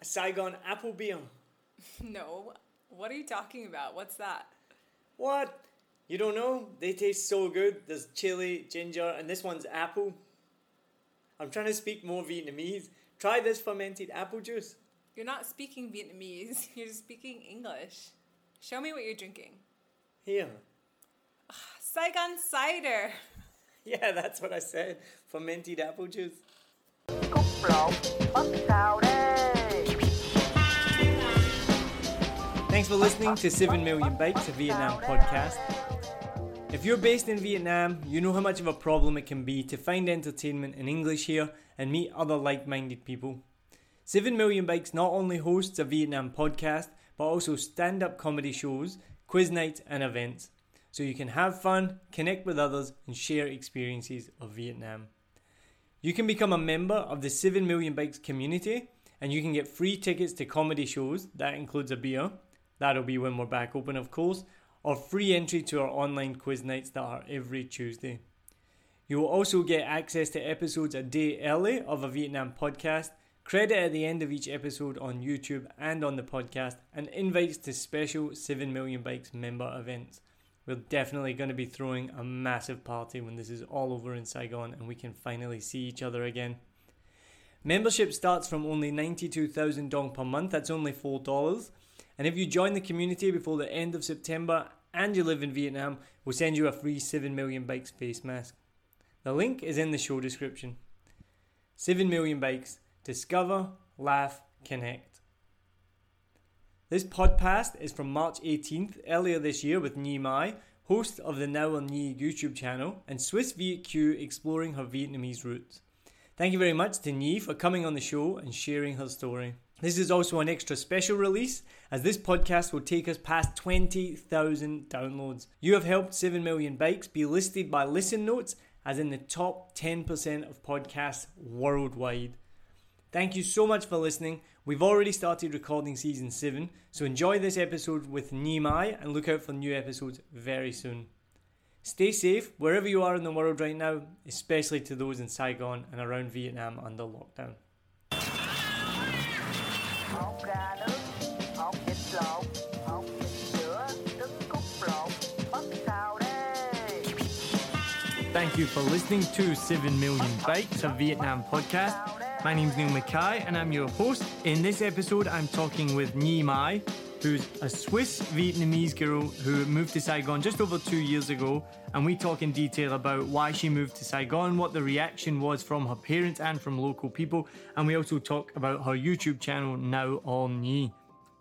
a Saigon apple beer. No. What are you talking about? What's that? What? You don't know? They taste so good. There's chili, ginger, and this one's apple. I'm trying to speak more Vietnamese. Try this fermented apple juice. You're not speaking Vietnamese. You're speaking English. Show me what you're drinking. Here. Saigon cider. Yeah, that's what I said. Fermented apple juice. Thanks for listening to 7 Million Bikes, a Vietnam podcast. If you're based in Vietnam, you know how much of a problem it can be to find entertainment in English here and meet other like minded people. 7 Million Bikes not only hosts a Vietnam podcast, but also stand up comedy shows, quiz nights, and events. So you can have fun, connect with others, and share experiences of Vietnam. You can become a member of the 7 Million Bikes community and you can get free tickets to comedy shows, that includes a beer, that'll be when we're back open, of course, or free entry to our online quiz nights that are every Tuesday. You will also get access to episodes a day early of a Vietnam podcast, credit at the end of each episode on YouTube and on the podcast, and invites to special 7 Million Bikes member events. We're definitely going to be throwing a massive party when this is all over in Saigon and we can finally see each other again. Membership starts from only 92,000 dong per month, that's only $4. And if you join the community before the end of September and you live in Vietnam, we'll send you a free 7 Million Bikes face mask. The link is in the show description. 7 Million Bikes. Discover, laugh, connect. This podcast is from March 18th, earlier this year, with Nhi Mai, host of the Now or Nhi YouTube channel, and Swiss Viet Kieu exploring her Vietnamese roots. Thank you very much to Nhi for coming on the show and sharing her story. This is also an extra special release, as this podcast will take us past 20,000 downloads. You have helped 7 Million Bikes be listed by Listen Notes as in the top 10% of podcasts worldwide. Thank you so much for listening. We've already started recording season 7, so enjoy this episode with Nhi Mai and look out for new episodes very soon. Stay safe wherever you are in the world right now, especially to those in Saigon and around Vietnam under lockdown. Thank you for listening to 7 Million Bikes, a Vietnam podcast. My name's Neil Mackay and I'm your host. In this episode, I'm talking with Nhi Mai, who's a Swiss Vietnamese girl who moved to Saigon just over two years ago. And we talk in detail about why she moved to Saigon, what the reaction was from her parents and from local people. And we also talk about her YouTube channel, Now or Nhi.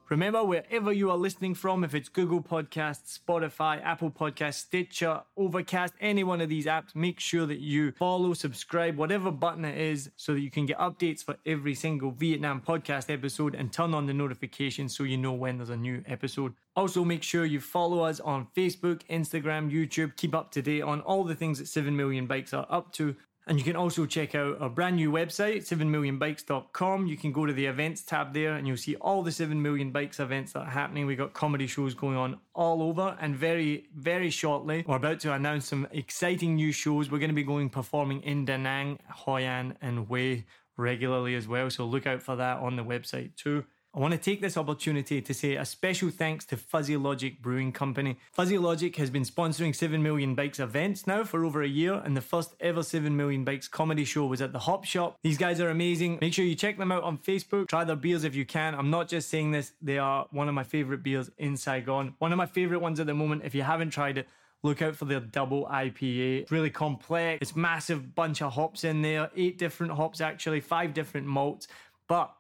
Remember, wherever you are listening from, if it's Google Podcasts, Spotify, Apple Podcasts, Stitcher, Overcast, any one of these apps, make sure that you follow, subscribe, whatever button it is, so that you can get updates for every single Vietnam podcast episode and turn on the notifications so you know when there's a new episode. Also, make sure you follow us on Facebook, Instagram, YouTube. Keep up to date on all the things that 7 Million Bikes are up to. And you can also check out our brand new website, 7millionbikes.com. You can go to the events tab there and you'll see all the 7 Million Bikes events that are happening. We've got comedy shows going on all over. And very, very shortly, we're about to announce some exciting new shows. We're going to be going performing in Da Nang, Hoi An, and Hue regularly as well. So look out for that on the website too. I want to take this opportunity to say a special thanks to Fuzzy Logic Brewing Company. Fuzzy Logic has been sponsoring 7 Million Bikes events now for over a year, and the first ever 7 Million Bikes comedy show was at the Hop Shop. These guys are amazing. Make sure you check them out on Facebook. Try their beers if you can. I'm not just saying this, they are one of my favorite beers in Saigon. One of my favorite ones at the moment. If you haven't tried it, Look out for their double IPA. It's really complex. It's massive bunch of hops in there. Eight different hops actually, five different malts. But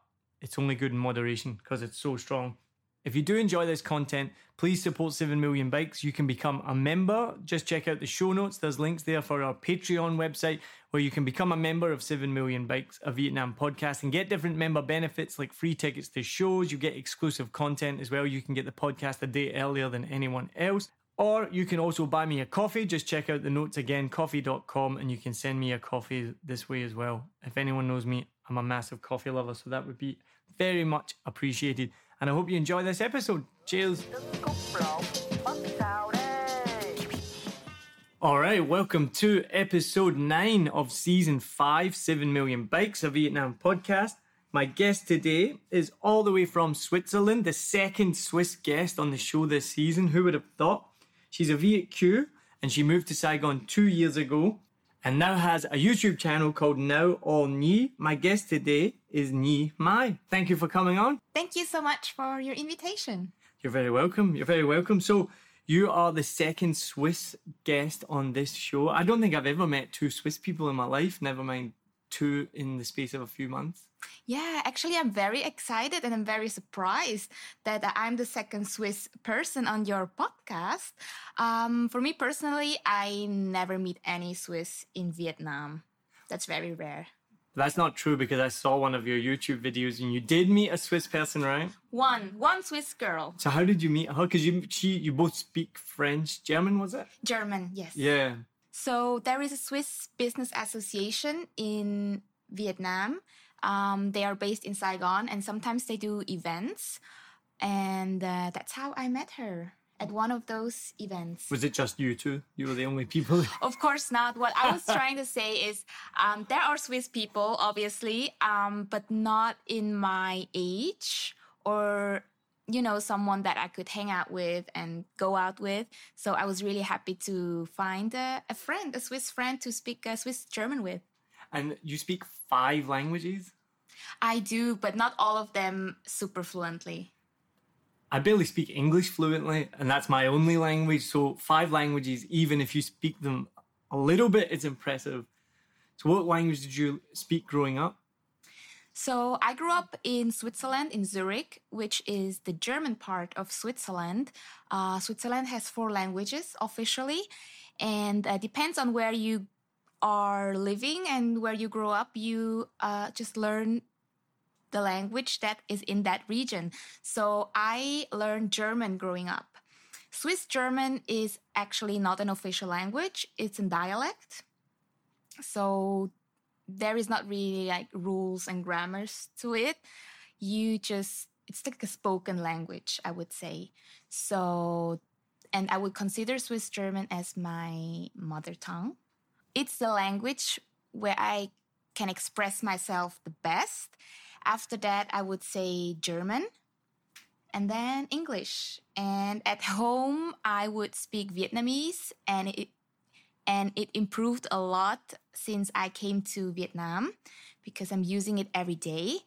it's only good in moderation because it's so strong. If you do enjoy this content, please support 7 Million Bikes. You can become a member. Just check out the show notes. There's links there for our Patreon website where you can become a member of 7 Million Bikes, a Vietnam podcast, and get different member benefits like free tickets to shows. You get exclusive content as well. You can get the podcast a day earlier than anyone else. Or you can also buy me a coffee. Just check out the notes again, ko-fi.com, and you can send me a coffee this way as well. If anyone knows me, I'm a massive coffee lover, so that would be very much appreciated. And I hope you enjoy this episode. Cheers. All right, welcome to episode nine of season five, 7 Million Bikes, a Vietnam podcast. My guest today is all the way from Switzerland, the second Swiss guest on the show this season. Who would have thought? She's a Viet Kieu and she moved to Saigon two years ago and now has a YouTube channel called Now or Nhi. My guest today is Nhi Mai. Thank you for coming on. Thank you so much for your invitation. You're very welcome. You're very welcome. So, you are the second Swiss guest on this show. I don't think I've ever met two Swiss people in my life, never mind two in the space of a few months. Yeah, actually, I'm very excited and I'm very surprised that I'm the second Swiss person on your podcast. Um, for me personally, I never meet any Swiss in Vietnam. That's very rare. That's not true because I saw one of your YouTube videos and you did meet a Swiss person, right? One, one Swiss girl, So how did you meet her? Because you she you both speak French, German, was it? German, yes. Yeah. So there is a Swiss Business Association in Vietnam. Um, they are based in Saigon, and sometimes they do events. And uh, that's how I met her at one of those events. Was it just you two? You were the only people. Of course not. What I was trying to say is um, there are Swiss people, obviously, um, but not in my age or, you know, someone that I could hang out with and go out with. So I was really happy to find a, a friend, a Swiss friend to speak uh, Swiss German with. and you speak five languages? I do, but not all of them super fluently. I barely speak English fluently, and that's my only language. So five languages, even if you speak them a little bit, it's impressive. So what language did you speak growing up? So I grew up in Switzerland, in Zurich, which is the German part of Switzerland. Uh, Switzerland has four languages officially, and uh, depends on where you are living and where you grow up. You uh, just learn the language that is in that region. So I learned German growing up. Swiss German is actually not an official language; it's a dialect. So there is not really like rules and grammars to it. You just, it's like a spoken language, I would say. So, and I would consider Swiss German as my mother tongue. It's the language where I can express myself the best. After that, I would say German and then English. And at home, I would speak Vietnamese and it, and it improved a lot since I came to Vietnam because I'm using it every day.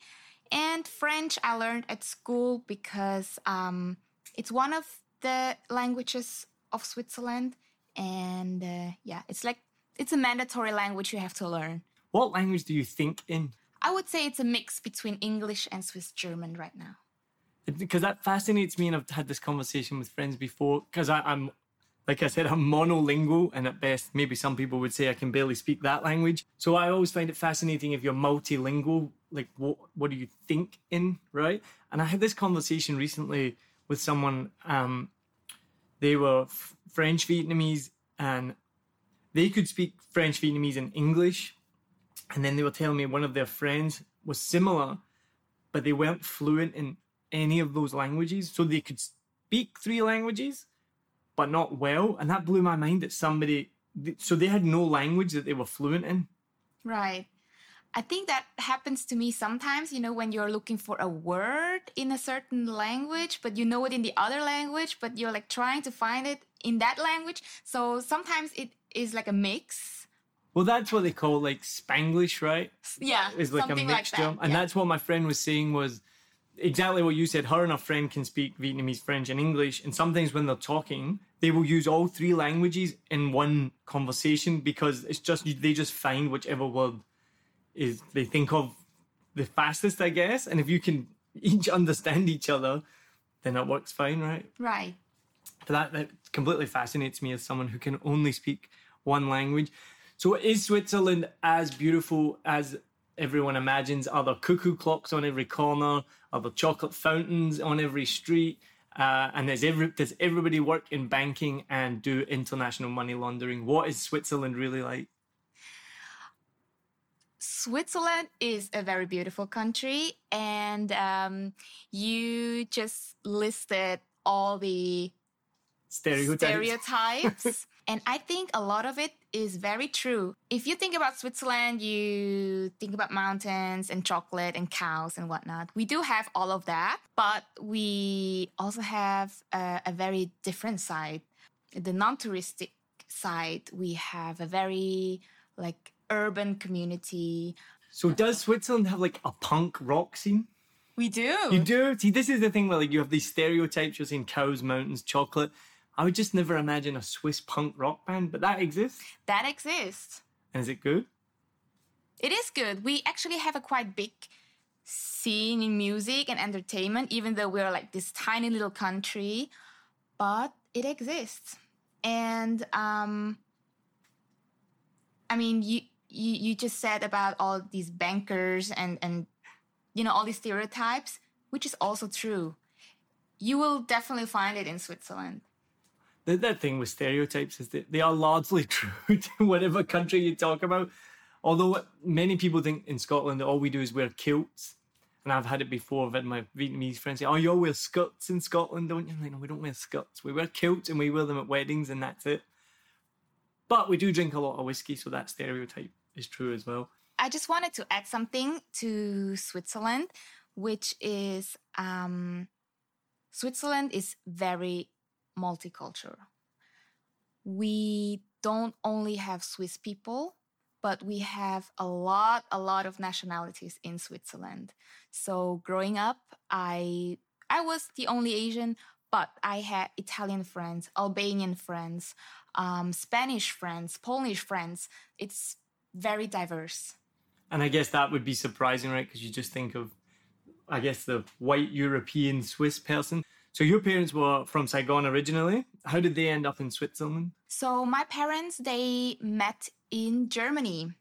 And French I learned at school because um, it's one of the languages of Switzerland, and uh, yeah, it's like it's a mandatory language you have to learn. What language do you think in? I would say it's a mix between English and Swiss German right now. Because that fascinates me, and I've had this conversation with friends before. Because I'm, like I said, I'm monolingual, and at best, maybe some people would say I can barely speak that language. So I always find it fascinating if you're multilingual. Like, what what do you think in, right? And I had this conversation recently with someone. Um, they were French Vietnamese, and they could speak French Vietnamese and English. And then they were telling me one of their friends was similar, but they weren't fluent in any of those languages. So they could speak three languages, but not well. And that blew my mind that somebody, so they had no language that they were fluent in. Right. I think that happens to me sometimes, you know, when you're looking for a word in a certain language, but you know it in the other language, but you're like trying to find it in that language. So sometimes it is like a mix. Well, that's what they call like Spanglish, right? Yeah. It's like a mixture. Like that. And yeah. that's what my friend was saying was exactly what you said. Her and her friend can speak Vietnamese, French, and English. And sometimes when they're talking, they will use all three languages in one conversation because it's just, they just find whichever word is they think of the fastest, I guess. And if you can each understand each other, then it works fine, right? Right. But that, that completely fascinates me as someone who can only speak one language. So is Switzerland as beautiful as everyone imagines? Are there cuckoo clocks on every corner? Are there chocolate fountains on every street? Uh, and does, every, does everybody work in banking and do international money laundering? What is Switzerland really like? Switzerland is a very beautiful country, and um, you just listed all the Stereotypes. stereotypes. and I think a lot of it is very true. If you think about Switzerland, you think about mountains and chocolate and cows and whatnot. We do have all of that, but we also have a, a very different side. The non touristic side, we have a very like urban community. So does Switzerland have like a punk rock scene? We do. You do? See, this is the thing where like you have these stereotypes. You're saying cows, mountains, chocolate. I would just never imagine a Swiss punk rock band, but that exists. That exists. And is it good? It is good. We actually have a quite big scene in music and entertainment, even though we're like this tiny little country, but it exists. And um, I mean, you, you you just said about all these bankers and and you know all these stereotypes, which is also true. You will definitely find it in Switzerland. The, that thing with stereotypes is that they are largely true to whatever country you talk about. Although many people think in Scotland that all we do is wear kilts. And I've had it before. Had my Vietnamese friends say, Oh, you all wear skirts in Scotland, don't you? I'm like, no, we don't wear skirts. We wear kilts and we wear them at weddings and that's it. But we do drink a lot of whiskey, so that stereotype is true as well. I just wanted to add something to Switzerland, which is um, Switzerland is very multicultural. We don't only have Swiss people, but we have a lot, a lot of nationalities in Switzerland. So growing up, I I was the only Asian, but I had Italian friends, Albanian friends, um, Spanish friends, Polish friends. It's very diverse. And I guess that would be surprising, right? Because you just think of, I guess, the white European Swiss person. So your parents were from Saigon originally. How did they end up in Switzerland? So my parents they met in Germany.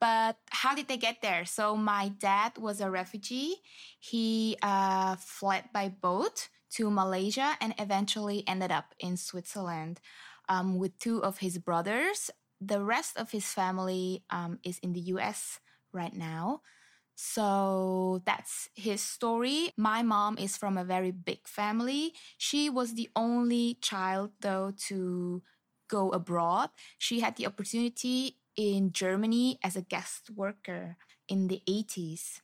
But how did they get there? So my dad was a refugee. He uh, fled by boat to Malaysia and eventually ended up in Switzerland um, with two of his brothers. The rest of his family um, is in the US right now. So that's his story. My mom is from a very big family. She was the only child, though, to go abroad. She had the opportunity in Germany as a guest worker in the 80s.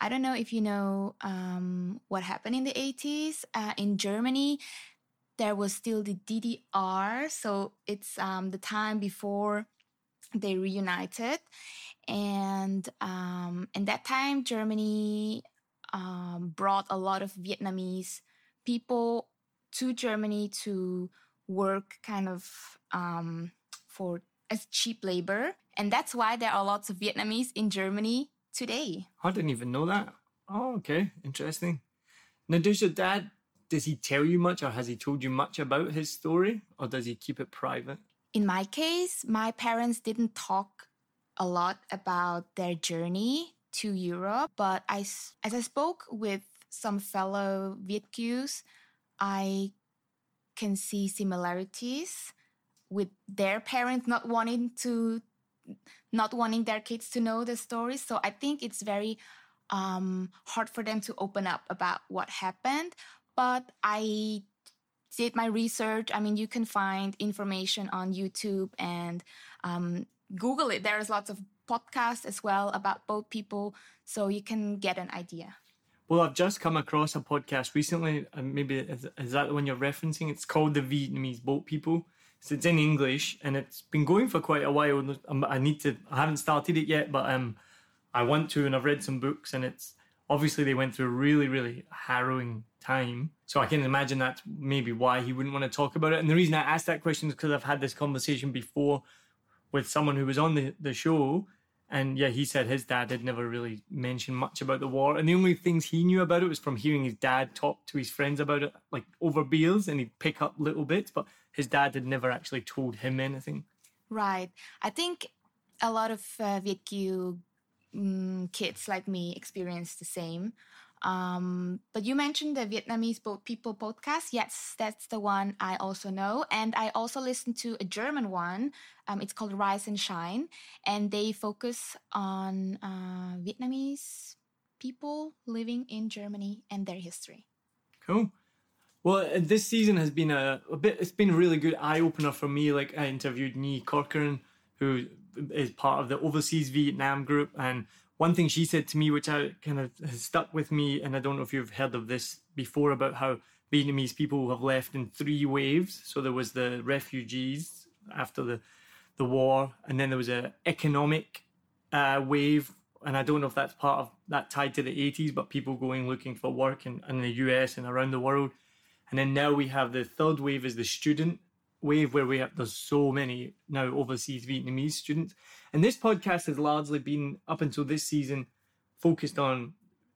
I don't know if you know um, what happened in the 80s. Uh, in Germany, there was still the DDR, so it's um, the time before they reunited, and um, in that time, Germany um, brought a lot of Vietnamese people to Germany to work kind of um, for as cheap labor, and that's why there are lots of Vietnamese in Germany today. I didn't even know that. Oh, okay, interesting. Now, does your dad does he tell you much, or has he told you much about his story, or does he keep it private? In my case, my parents didn't talk a lot about their journey to Europe, but I, as I spoke with some fellow Viet Kieus, I can see similarities with their parents not wanting to not wanting their kids to know the story. So i think it's very um, hard for them to open up about what happened but i did my research i mean you can find information on youtube and um, google it there's lots of podcasts as well about boat people so you can get an idea well, I've just come across a podcast recently, maybe is, is that the one you're referencing? It's called The Vietnamese Boat People. So it's in English, and it's been going for quite a while. I need to, I haven't started it yet, but um, I want to, and I've read some books, and it's obviously they went through really, really harrowing time. So I can imagine that's maybe why he wouldn't want to talk about it. And the reason I asked that question is because I've had this conversation before with someone who was on the, the show and yeah, he said his dad had never really mentioned much about the war. And the only things he knew about it was from hearing his dad talk to his friends about it, like over beers, and he'd pick up little bits, but his dad had never actually told him anything. Right. I think a lot of uh, Kieu um, kids like me experience the same. Um, but you mentioned the Vietnamese Boat People podcast. Yes, that's the one I also know. And I also listened to a German one. Um, it's called Rise and Shine. And they focus on uh, Vietnamese people living in Germany and their history. Cool. Well, uh, this season has been a, a bit, it's been a really good eye opener for me. Like, I interviewed Nhi Corcoran, who is part of the Overseas Vietnam group. And one thing she said to me, which I kind of has stuck with me, and I don't know if you've heard of this before about how Vietnamese people have left in three waves. So there was the refugees after the the war, and then there was an economic uh, wave, and I don't know if that's part of that tied to the 80s, but people going looking for work in, in the US and around the world. And then now we have the third wave is the student wave where we have there's so many now overseas Vietnamese students. And this podcast has largely been up until this season focused on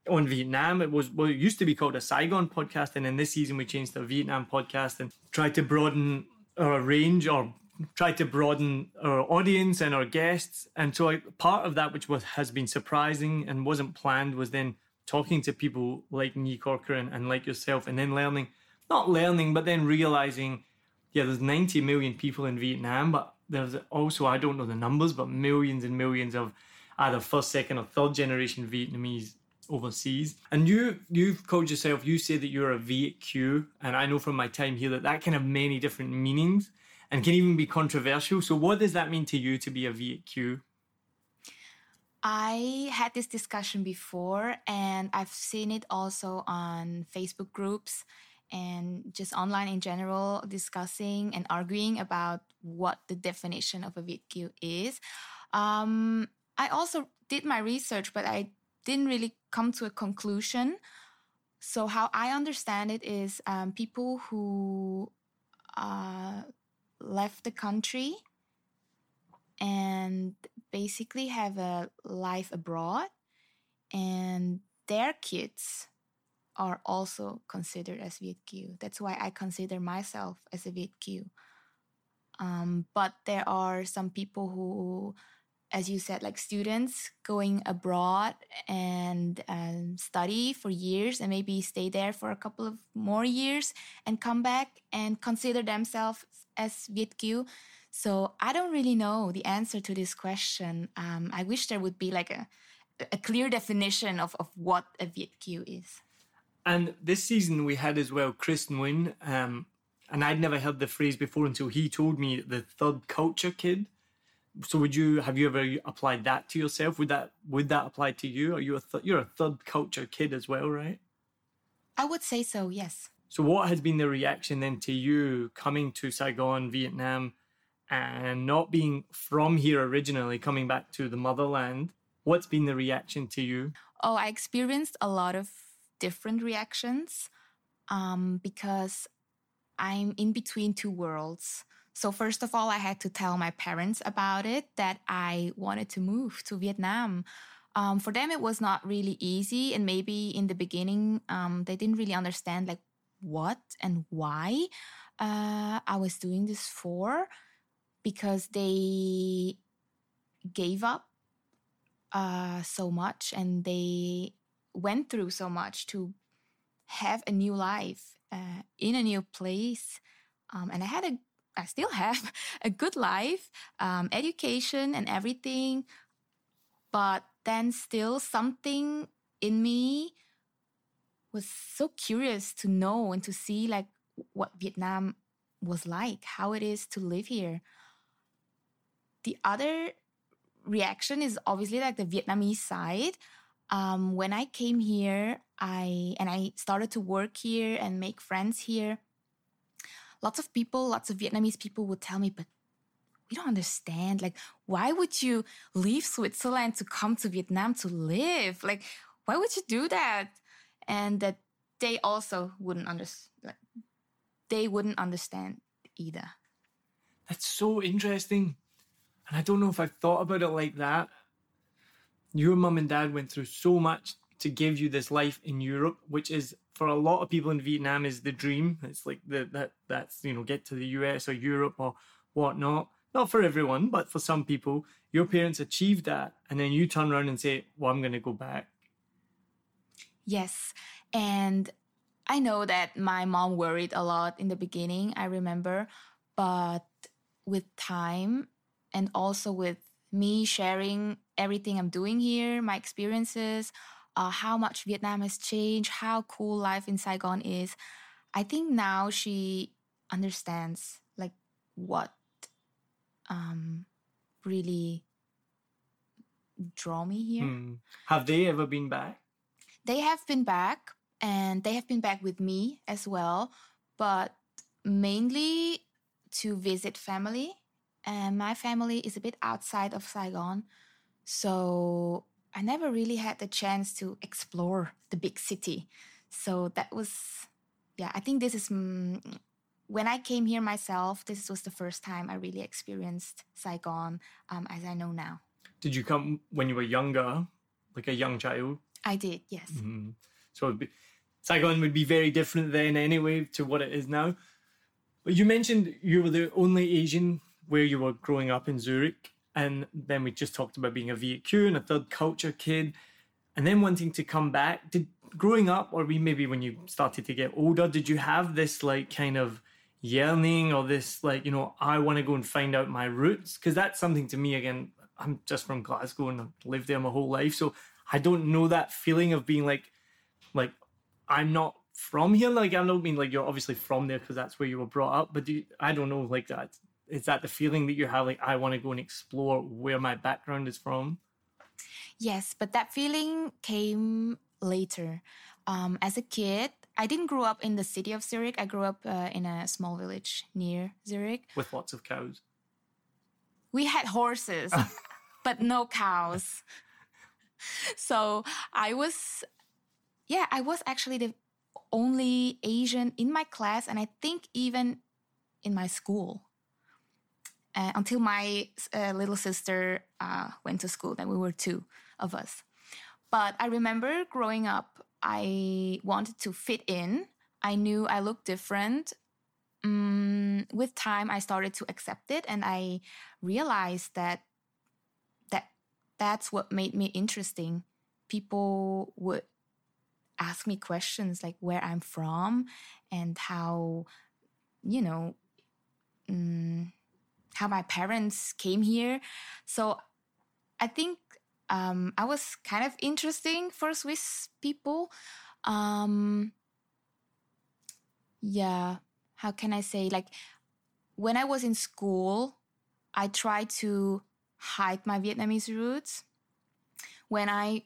on Vietnam. It was well, it used to be called a Saigon podcast, and in this season we changed to a Vietnam podcast and tried to broaden our range or tried to broaden our audience and our guests. And so I, part of that, which was has been surprising and wasn't planned, was then talking to people like Nhi Corcoran and like yourself, and then learning, not learning, but then realizing yeah, there's 90 million people in Vietnam, but there's also, I don't know the numbers, but millions and millions of either first, second, or third generation Vietnamese overseas. And you, you've called yourself, you say that you're a Kieu, and I know from my time here that that can have many different meanings and can even be controversial. So, what does that mean to you to be a Kieu? I had this discussion before, and I've seen it also on Facebook groups and just online in general discussing and arguing about what the definition of a Kieu is. Um, I also did my research, but I didn't really come to a conclusion. So, how I understand it is um, people who uh, left the country and basically have a life abroad, and their kids are also considered as Kieu. That's why I consider myself as a Kieu. Um, but there are some people who, as you said, like students going abroad and um, study for years and maybe stay there for a couple of more years and come back and consider themselves as Kieu. So I don't really know the answer to this question. Um, I wish there would be like a, a clear definition of, of what a Kieu is. And this season we had as well Chris Nguyen, um, and I'd never heard the phrase before until he told me the third culture kid. So would you have you ever applied that to yourself? Would that would that apply to you? Are you a th- you're a third culture kid as well, right? I would say so. Yes. So, what has been the reaction then to you coming to Saigon, Vietnam, and not being from here originally, coming back to the motherland? What's been the reaction to you? Oh, I experienced a lot of different reactions um, because I'm in between two worlds. So, first of all, I had to tell my parents about it that I wanted to move to Vietnam. Um, for them, it was not really easy. And maybe in the beginning, um, they didn't really understand like what and why uh, I was doing this for because they gave up uh, so much and they went through so much to have a new life uh, in a new place. Um, and I had a I still have a good life, um, education, and everything. But then, still, something in me was so curious to know and to see like what Vietnam was like, how it is to live here. The other reaction is obviously like the Vietnamese side. Um, when I came here, I and I started to work here and make friends here lots of people, lots of Vietnamese people would tell me, but we don't understand. Like, why would you leave Switzerland to come to Vietnam to live? Like, why would you do that? And that they also wouldn't understand. Like, they wouldn't understand either. That's so interesting. And I don't know if I've thought about it like that. Your mum and dad went through so much to give you this life in Europe, which is for a lot of people in Vietnam is the dream. It's like the that that's you know get to the US or Europe or whatnot. Not for everyone, but for some people, your parents achieved that, and then you turn around and say, "Well, I'm going to go back." Yes, and I know that my mom worried a lot in the beginning. I remember, but with time and also with me sharing everything I'm doing here, my experiences, uh, how much Vietnam has changed, how cool life in Saigon is. I think now she understands like what um, really draw me here. Hmm. Have they ever been back? They have been back, and they have been back with me as well, but mainly to visit family. And my family is a bit outside of Saigon, so I never really had the chance to explore the big city. So that was, yeah, I think this is mm, when I came here myself, this was the first time I really experienced Saigon um, as I know now. Did you come when you were younger, like a young child? I did, yes. Mm-hmm. So be, Saigon would be very different then, anyway, to what it is now. But you mentioned you were the only Asian where you were growing up in Zurich. And then we just talked about being a VQ and a third culture kid, and then wanting to come back. Did growing up, or maybe when you started to get older, did you have this like kind of yearning or this like you know I want to go and find out my roots? Because that's something to me again. I'm just from Glasgow and I've lived there my whole life, so I don't know that feeling of being like like I'm not from here. Like I don't mean like you're obviously from there because that's where you were brought up, but you, I don't know like that is that the feeling that you have like i want to go and explore where my background is from yes but that feeling came later. Um, as a kid i didn't grow up in the city of zurich. I grew up uh, in a small village near zurich. With lots of cows. We had horses but no cows. So i was yeah i was actually the only asian in my class and i think even in my school uh, until my uh, little sister uh, went to school. Then we were two of us. But I remember growing up, I wanted to fit in. I knew I looked different. Mm, with time, I started to accept it, and I realized that that that's what made me interesting. People would ask me questions like where I'm from and how, you know, mm, how my parents came here. So I think um, I was kind of interesting for Swiss people. Um, yeah, how can I say? Like when I was in school, I tried to hide my Vietnamese roots. When I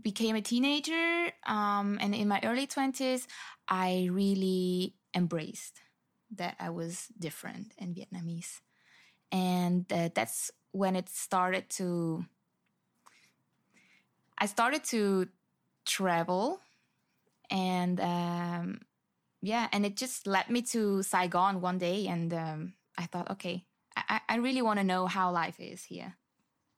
became a teenager um, and in my early 20s, I really embraced that I was different and Vietnamese. And uh, that's when it started to, I started to travel and um, yeah, and it just led me to Saigon one day. And um, I thought, okay, I, I really want to know how life is here.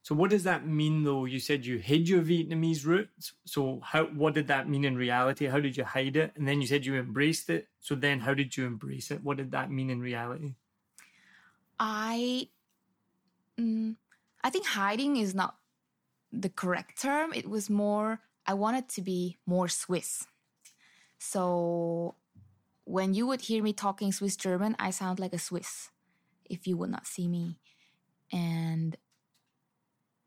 So what does that mean though? You said you hid your Vietnamese roots. So how what did that mean in reality? How did you hide it? And then you said you embraced it. So then how did you embrace it? What did that mean in reality? I mm, I think hiding is not the correct term. It was more I wanted to be more Swiss. So when you would hear me talking Swiss German, I sound like a Swiss if you would not see me. And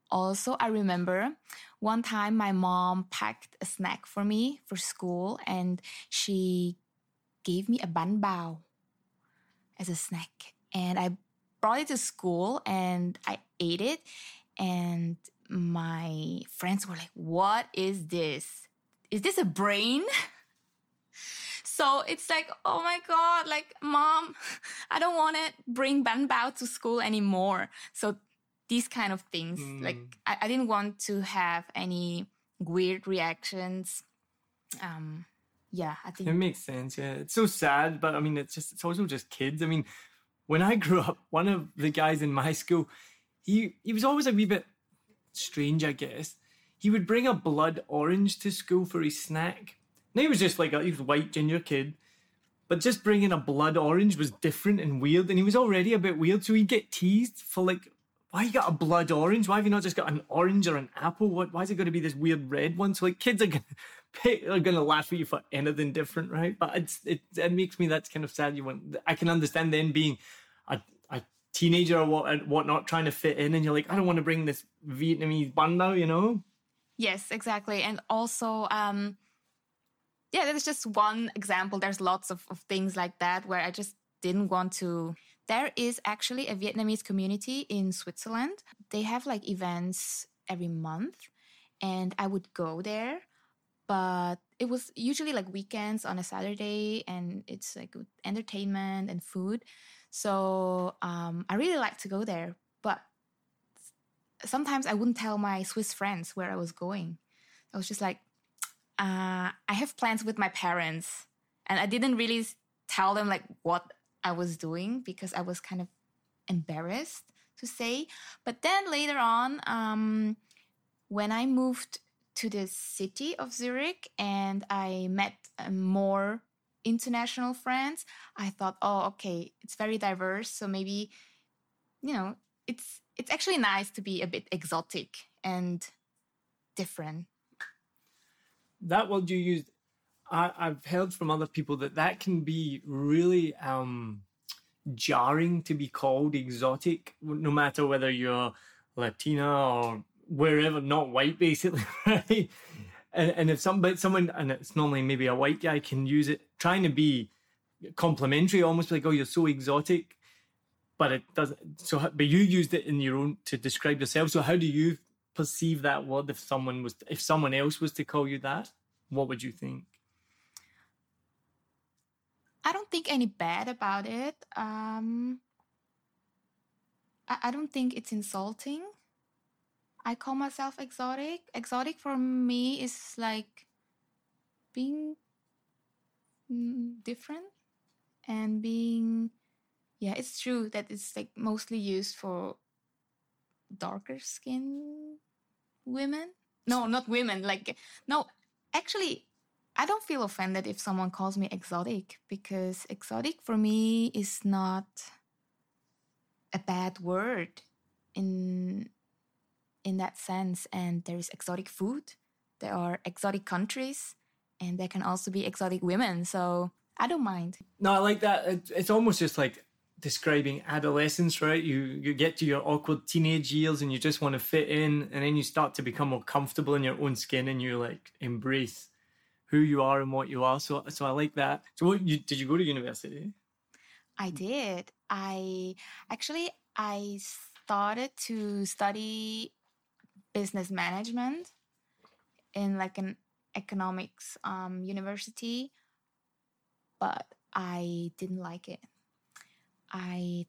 also, I remember one time my mom packed a snack for me for school and she gave me a bao as a snack. And I brought it to school and I ate it. And my friends were like, What is this? Is this a brain? So it's like, oh my God, like, mom, I don't want to bring bánh bao to school anymore. So these kind of things. Mm. Like I, I, didn't want to have any weird reactions. Um, yeah, I think it makes sense. Yeah, it's so sad, but I mean, it's just it's also just kids. I mean, when I grew up, one of the guys in my school, he he was always a wee bit strange, I guess. He would bring a blood orange to school for his snack. Now he was just like a he was a white ginger kid, but just bringing a blood orange was different and weird, and he was already a bit weird. So he'd get teased for like why you got a blood orange? Why have you not just got an orange or an apple? What? Why is it going to be this weird red one? So like kids are gonna are gonna laugh at you for anything different, right? But it's it it makes me that's kind of sad. You want I can understand then being a, a teenager or what whatnot trying to fit in, and you're like I don't want to bring this Vietnamese bun now, you know? Yes, exactly, and also. um yeah, that's just one example. There's lots of, of things like that where I just didn't want to there is actually a Vietnamese community in Switzerland. They have like events every month, and I would go there. But it was usually like weekends on a Saturday, and it's like entertainment and food. So um, I really like to go there. But sometimes I wouldn't tell my Swiss friends where I was going. I was just like, uh, I have plans with my parents, and I didn't really tell them like what I was doing because I was kind of embarrassed to say. But then later on, um, when I moved to the city of Zurich and I met uh, more international friends, I thought, oh, okay, it's very diverse. So maybe, you know, it's it's actually nice to be a bit exotic and different. That word you used I, have heard from other people that that can be really um, jarring to be called exotic, no matter whether you're Latina or wherever, not white, basically, right? And, and if somebody, someone, and it's normally maybe a white guy, can use it, trying to be complimentary, almost like, oh, you're so exotic, but it doesn't. So, but you used it in your own to describe yourself. So, how do you perceive that word if someone was, if someone else was to call you that? What would you think? I don't think any bad about it. Um, I, I don't think it's insulting. I call myself exotic. Exotic for me is like being mm, different and being yeah it's true that it's like mostly used for darker skin women no not women like no actually I don't feel offended if someone calls me exotic because exotic for me is not a bad word in in that sense and there is exotic food there are exotic countries and there can also be exotic women so i don't mind no i like that it's almost just like describing adolescence right you you get to your awkward teenage years and you just want to fit in and then you start to become more comfortable in your own skin and you like embrace who you are and what you are. So so I like that. So what you did you go to university? I did. I actually I started to study business management in like an economics um, university, but I didn't like it. I,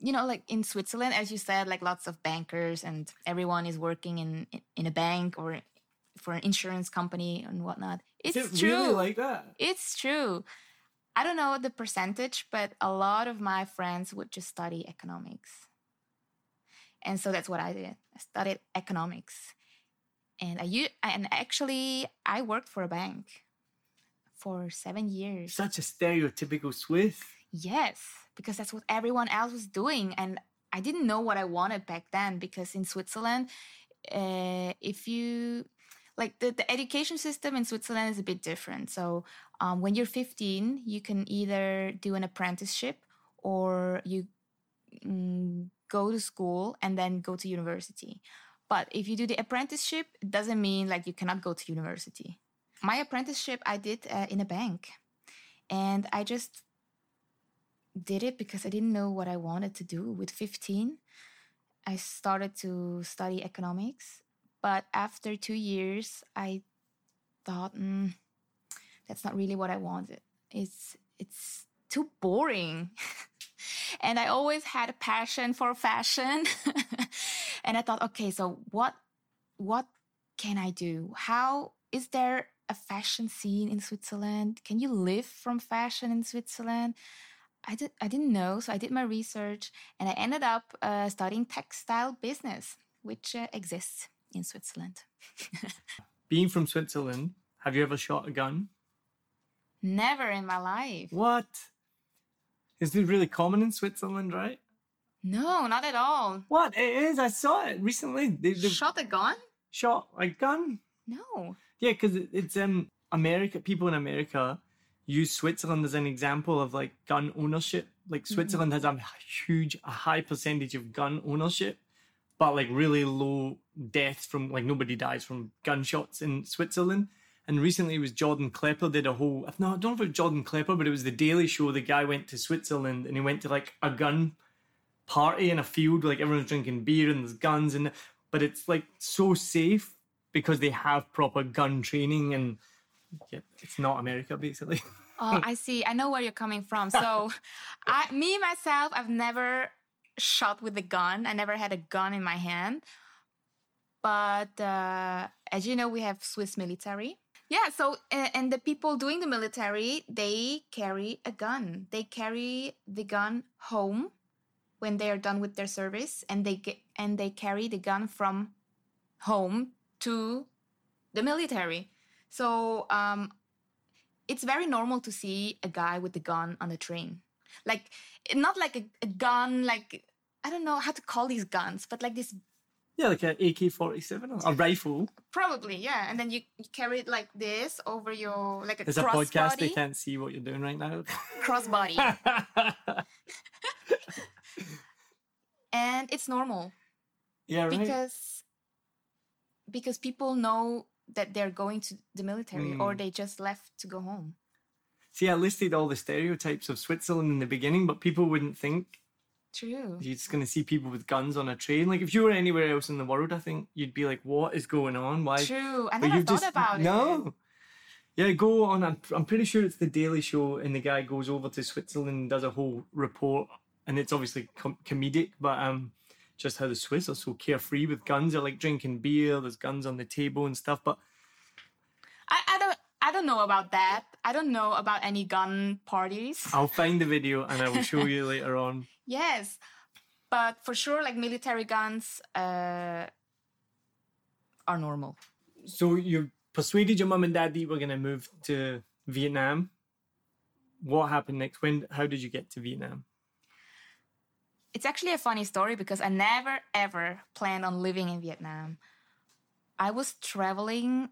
you know, like in Switzerland, as you said, like lots of bankers and everyone is working in in a bank or for an insurance company and whatnot. It's it true. really like that? It's true. I don't know the percentage, but a lot of my friends would just study economics. And so that's what I did. I studied economics. And I and actually I worked for a bank for 7 years. Such a stereotypical Swiss. Yes, because that's what everyone else was doing and I didn't know what I wanted back then because in Switzerland uh, if you like the, the education system in Switzerland is a bit different. So um, when you're 15, you can either do an apprenticeship or you mm, go to school and then go to university. But if you do the apprenticeship, it doesn't mean like you cannot go to university. My apprenticeship I did uh, in a bank, and I just did it because I didn't know what I wanted to do. With 15, I started to study economics, but after two years, I thought, mm, that's not really what I wanted. It's it's too boring. and I always had a passion for fashion. and I thought, okay, so what what can I do? How is there a fashion scene in Switzerland? Can you live from fashion in Switzerland? I did I didn't know, so I did my research and I ended up uh, studying textile business, which uh, exists in Switzerland. Being from Switzerland, have you ever shot a gun? Never in my life. What? Is it really common in Switzerland, right? No, not at all. What? It is. I saw it recently. They, they Shot a gun? shot a gun. No. Yeah, because it's um America. People in America use Switzerland as an example of like gun ownership. Like Switzerland has a huge, a high percentage of gun ownership, but like really low deaths from like nobody dies from gunshots in Switzerland. And recently it was Jordan Klepper did a whole, no, I don't know if it was Jordan Klepper, but it was the Daily Show. The guy went to Switzerland and he went to like a gun party in a field, like everyone's drinking beer and there's guns and, but it's like so safe because they have proper gun training and yeah, it's not America basically. Oh, I see. I know where you're coming from. So, I, me myself, I've never shot with a gun. I never had a gun in my hand. But uh, as you know, we have Swiss military. Yeah. So, and the people doing the military, they carry a gun. They carry the gun home when they are done with their service, and they get and they carry the gun from home to the military. So um, it's very normal to see a guy with a gun on the train. Like, not like a, a gun, like, I don't know how to call these guns, but like this, yeah, like an AK 47 or a rifle. probably, yeah. And then you, you carry it like this over your, like a There's a podcast, they can't see what you're doing right now. Crossbody. and it's normal yeah, right. because because people know that they're going to the military or Mm. they just left to go home. See, I listed all the stereotypes of Switzerland in the beginning, but people wouldn't think True. you're just going to see people with guns on a train. Like, if you were anywhere else in the world, I think you'd be like, what is going on? Why? True. I But never thought just- about it. No. Yeah, go on. I'm, I'm pretty sure it's the Daily Show, and the guy goes over to Switzerland and does a whole report, and it's obviously com- comedic, but um, just how the Swiss are so carefree with guns. They're like drinking beer. There's guns on the table and stuff. But I, I don't know about that. I don't know about any gun parties. I'll find the video and I will show you later on. Yes. But for sure like military guns uh are normal. So you persuaded your mum and dad that you were going to move to Vietnam. What happened next? When? How did you get to Vietnam? It's actually a funny story because I never ever planned on living in Vietnam. I was traveling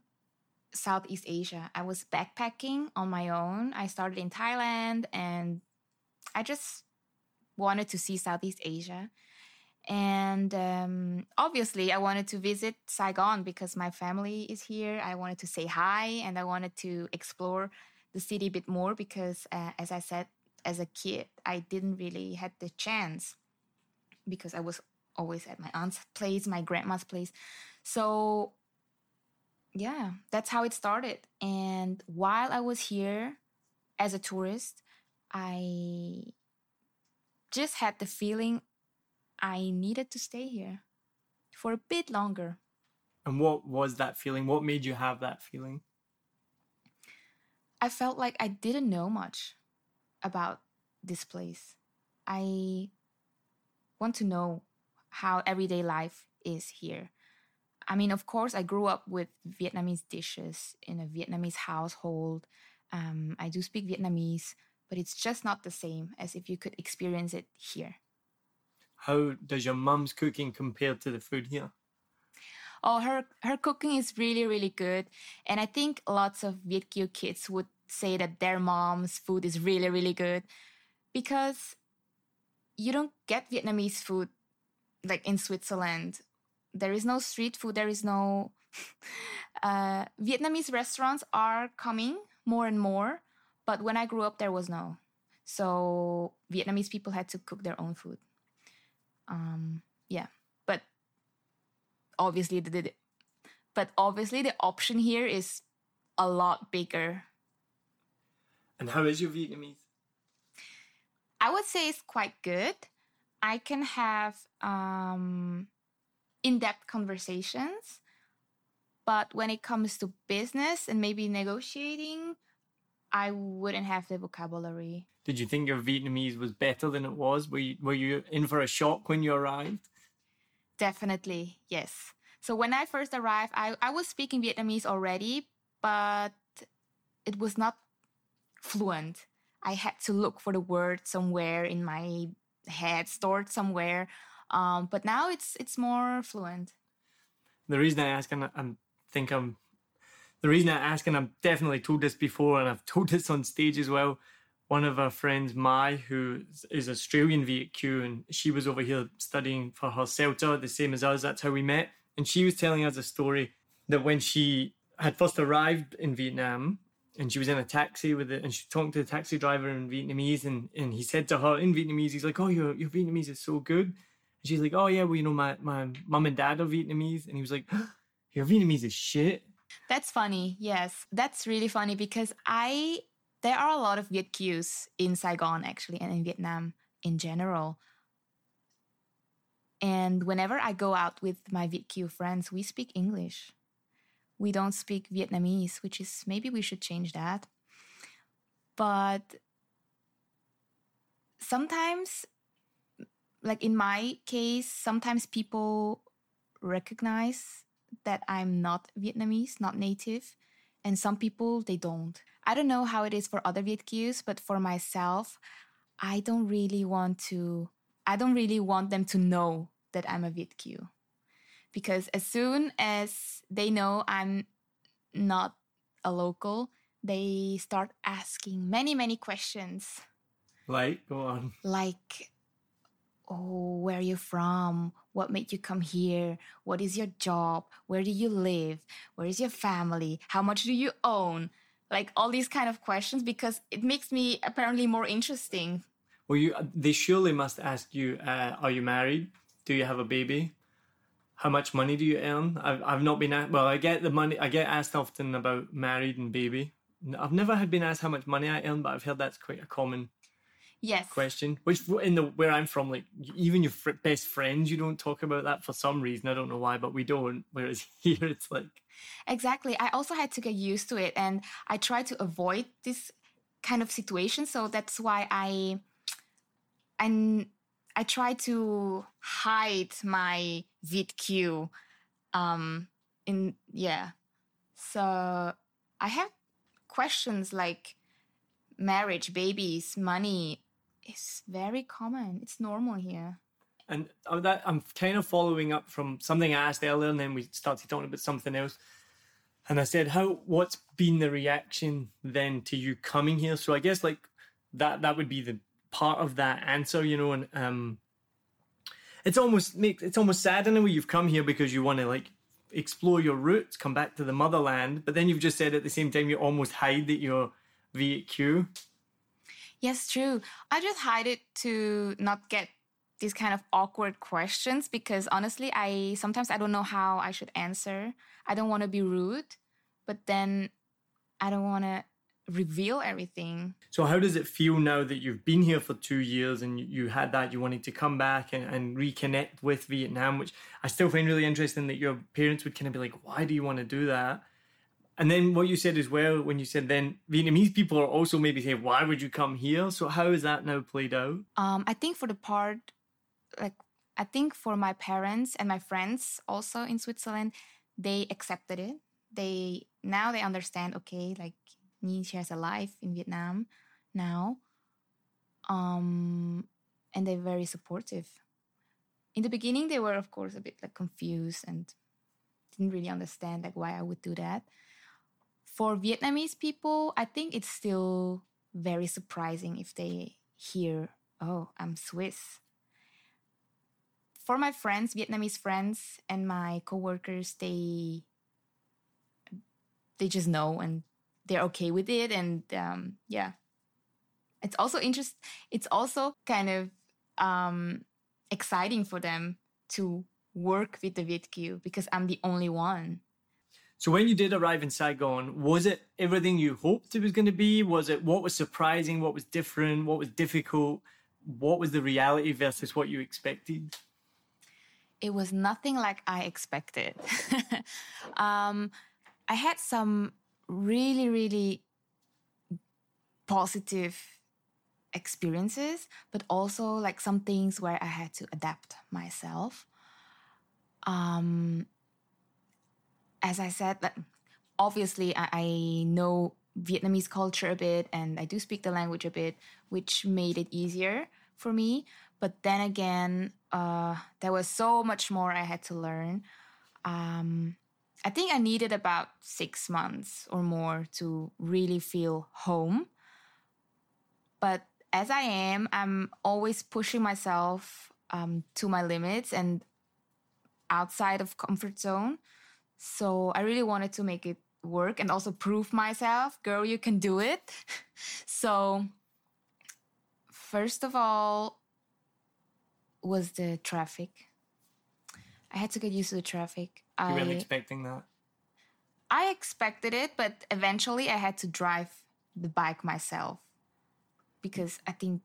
Southeast Asia. I was backpacking on my own. I started in Thailand and I just wanted to see Southeast Asia. And um, obviously, I wanted to visit Saigon because my family is here. I wanted to say hi and I wanted to explore the city a bit more because, uh, as I said, as a kid, I didn't really had the chance because I was always at my aunt's place, my grandma's place. So yeah, that's how it started. And while I was here as a tourist, I just had the feeling I needed to stay here for a bit longer. And what was that feeling? What made you have that feeling? I felt like I didn't know much about this place. I want to know how everyday life is here. I mean, of course, I grew up with Vietnamese dishes in a Vietnamese household. Um, I do speak Vietnamese, but it's just not the same as if you could experience it here. How does your mum's cooking compare to the food here? Oh, her her cooking is really really good, and I think lots of Viet Kieu kids would say that their mom's food is really really good because you don't get Vietnamese food like in Switzerland. There is no street food. There is no uh, Vietnamese restaurants are coming more and more, but when I grew up, there was no. So Vietnamese people had to cook their own food. Um, yeah, but obviously the, the but obviously the option here is a lot bigger. And how is your Vietnamese? I would say it's quite good. I can have um, in-depth conversations, but when it comes to business and maybe negotiating, I wouldn't have the vocabulary. Did you think your Vietnamese was better than it was? Were you, were you in for a shock when you arrived? Definitely, yes. So when I first arrived, I, I was speaking Vietnamese already, but it was not fluent. I had to look for the word somewhere in my head, stored somewhere. Um, but now it's it's more fluent. The reason I ask, and I I'm, think I'm, the reason I ask, and I've definitely told this before, and I've told this on stage as well. One of our friends, Mai, who is Australian Kieu, and she was over here studying for her CELTA, the same as us. That's how we met. And she was telling us a story that when she had first arrived in Vietnam, and she was in a taxi with it, and she talked to the taxi driver in Vietnamese, and, and he said to her in Vietnamese, he's like, "Oh, your your Vietnamese is so good." She's like, "Oh yeah, well you know my my mom and dad are Vietnamese," and he was like, "Your Vietnamese is shit." That's funny. Yes, that's really funny because I there are a lot of Viet Kieus in Saigon actually, and in Vietnam in general. And whenever I go out with my Viet Kieu friends, we speak English we don't speak Vietnamese, which is maybe we should change that. But sometimes, like in my case, sometimes people recognize that I'm not Vietnamese, not native, and some people they don't. I don't know how it is for other Viet but for myself, I don't really want to. I don't really want them to know that I'm a Viet because as soon as they know I'm not a local, they start asking many, many questions. Like, go on. Like, oh, where are you from? What made you come here? What is your job? Where do you live? Where is your family? How much do you own? Like all these kind of questions because it makes me apparently more interesting. Well, you they surely must ask you, uh, are you married? Do you have a baby? how much money do you earn? I've, I've not been asked, well, I get the money, I get asked often about married and baby. I've never had been asked how much money I earn, but I've heard that's quite a common yes question. Which in the where I'm from, like even your fr- best friends, you don't talk about that for some reason. I don't know why, but we don't. Whereas here, it's like exactly. I also had to get used to it, and I try to avoid this kind of situation. So that's why I, and I try to hide my Kieu. Um, in yeah, so I have questions like marriage, babies, money. Is very common. It's normal here. And uh, that I'm kind of following up from something I asked earlier, and then we started talking about something else. And I said, "How? What's been the reaction then to you coming here?" So I guess like that that would be the part of that answer, you know, and um, it's almost makes it's almost sad in a way you've come here because you want to like explore your roots, come back to the motherland, but then you've just said at the same time you almost hide that you're Kieu. Yes, true. I just hide it to not get these kind of awkward questions because honestly, I sometimes I don't know how I should answer. I don't want to be rude. but then I don't want to reveal everything. So, how does it feel now that you've been here for two years and you, had that, you wanted to come back and, and reconnect with Vietnam, which I still find really interesting that your parents would kind of be like, why do you want to do that? And then what you said as well, when you said then Vietnamese people are also maybe saying, why would you come here? So, how is that now played out? Um, I think for the part, like, I think for my parents and my friends also in Switzerland, they accepted it. They now they understand. Okay, like Nhi shares a life in Vietnam now, um, and they're very supportive. In the beginning, they were of course a bit like confused and didn't really understand like why I would do that. For Vietnamese people, I think it's still very surprising if they hear, "Oh, I'm Swiss." For my friends, Vietnamese friends, and my coworkers, they they just know and they're okay with it and um, yeah it's also interest it's also kind of um, exciting for them to work with the Viet Kieu because I'm the only one. So when you did arrive in Saigon, was it everything you hoped it was going to be? Was it what was surprising? What was different? What was difficult? What was the reality versus what you expected? It was nothing like I expected. um, I had some really, really positive experiences, but also like some things where I had to adapt myself. Um, as I said, obviously I, I know Vietnamese culture a bit and I do speak the language a bit, which made it easier for me. But then again, uh, there was so much more I had to learn. Um, I think I needed about six months or more to really feel home. But as I am, I'm always pushing myself um, to my limits and outside of comfort zone. So I really wanted to make it work and also prove myself, girl, you can do it. so first of all was the traffic. I had to get used to the traffic. You I weren't expecting that. I expected it, but eventually I had to drive the bike myself because I think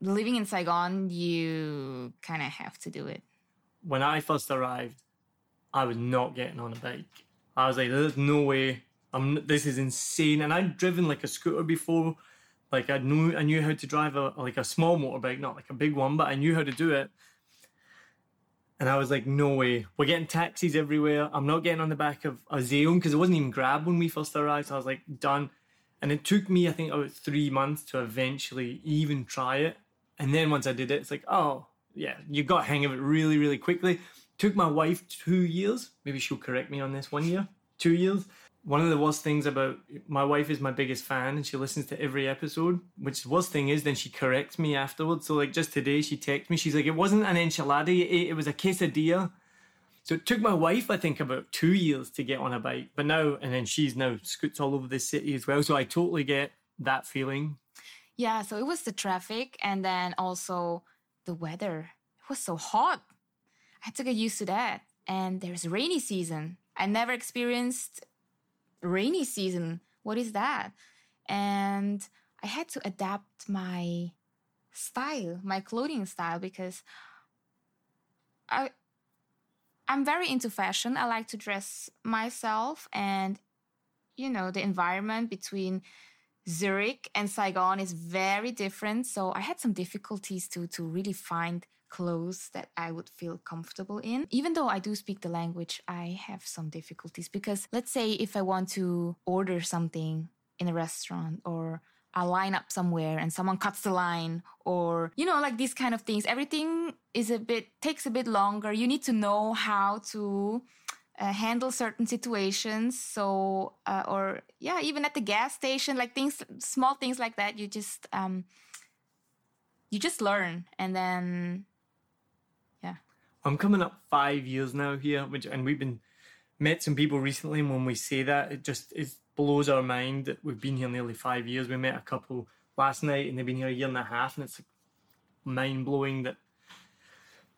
living in Saigon, you kind of have to do it. When I first arrived, I was not getting on a bike. I was like, "There's no way. I'm. This is insane." And I'd driven like a scooter before. Like I knew, I knew how to drive a like a small motorbike, not like a big one, but I knew how to do it. And I was like, no way. We're getting taxis everywhere. I'm not getting on the back of a xe om because it wasn't even Grab when we first arrived. So I was like, done. And it took me, I think, about three months to eventually even try it. And then once I did it, it's like, oh, yeah, you got hang of it really, really quickly. Took my wife two years. Maybe she'll correct me on this one year, two years. One of the worst things about my wife is my biggest fan and she listens to every episode, which the worst thing is then she corrects me afterwards. So like just today she texted me, she's like, it wasn't an enchilada you ate, it was a quesadilla. So it took my wife, I think, about two years to get on a bike. But now, and then she's now scoots all over the city as well. So I totally get that feeling. Yeah, so it was the traffic and then also the weather. It was so hot. I had to get used to that. And there's rainy season. I never experienced rainy season. What is that? And I had to adapt my style, my clothing style, because I I'm very into fashion. I like to dress myself and you know, the environment between Zurich and Saigon is very different. So I had some difficulties to to really find clothes that I would feel comfortable in. Even though I do speak the language, I have some difficulties because let's say if I want to order something in a restaurant or I line up somewhere and someone cuts the line or you know like these kind of things everything is a bit takes a bit longer you need to know how to uh, handle certain situations so uh, or yeah even at the gas station like things small things like that you just um you just learn and then I'm coming up five years now here, which and we've been met some people recently, and when we say that, it just it blows our mind that we've been here nearly five years. We met a couple last night, and they've been here a year and a half, and it's mind blowing that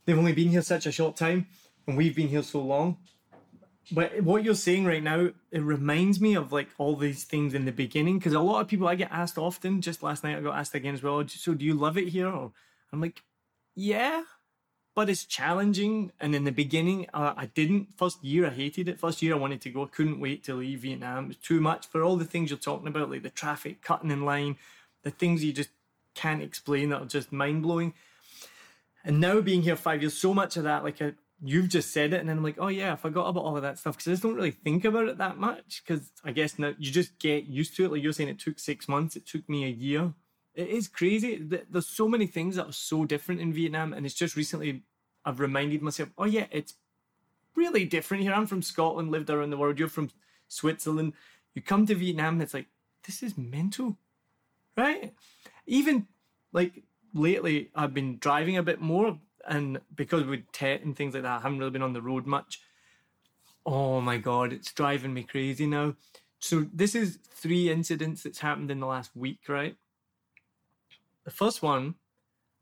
they've only been here such a short time, and we've been here so long. But what you're saying right now, it reminds me of like all these things in the beginning because a lot of people I get asked often. Just last night I got asked again as well. So do you love it here? Or I'm like, yeah, but it's challenging. And in the beginning, uh, I didn't. First year I hated it. First year I wanted to go. I couldn't wait to leave Vietnam. It was too much for all the things you're talking about, like the traffic, cutting in line, the things you just can't explain that are just mind blowing. And now being here five years, so much of that, like a, you've just said it, and then I'm like, oh yeah, I forgot about all of that stuff because I just don't really think about it that much. Because I guess now you just get used to it. Like you're saying, it took six months. It took me a year. It is crazy. There's so many things that are so different in Vietnam, and it's just recently I've reminded myself, oh yeah, it's really different here. I'm from Scotland, lived around the world. You're from Switzerland. You come to Vietnam, it's like this is mental, right? Even like lately, I've been driving a bit more and because with Tet and things like that, I haven't really been on the road much. Oh my god, it's driving me crazy now. So this is three incidents that's happened in the last week, right? The first one,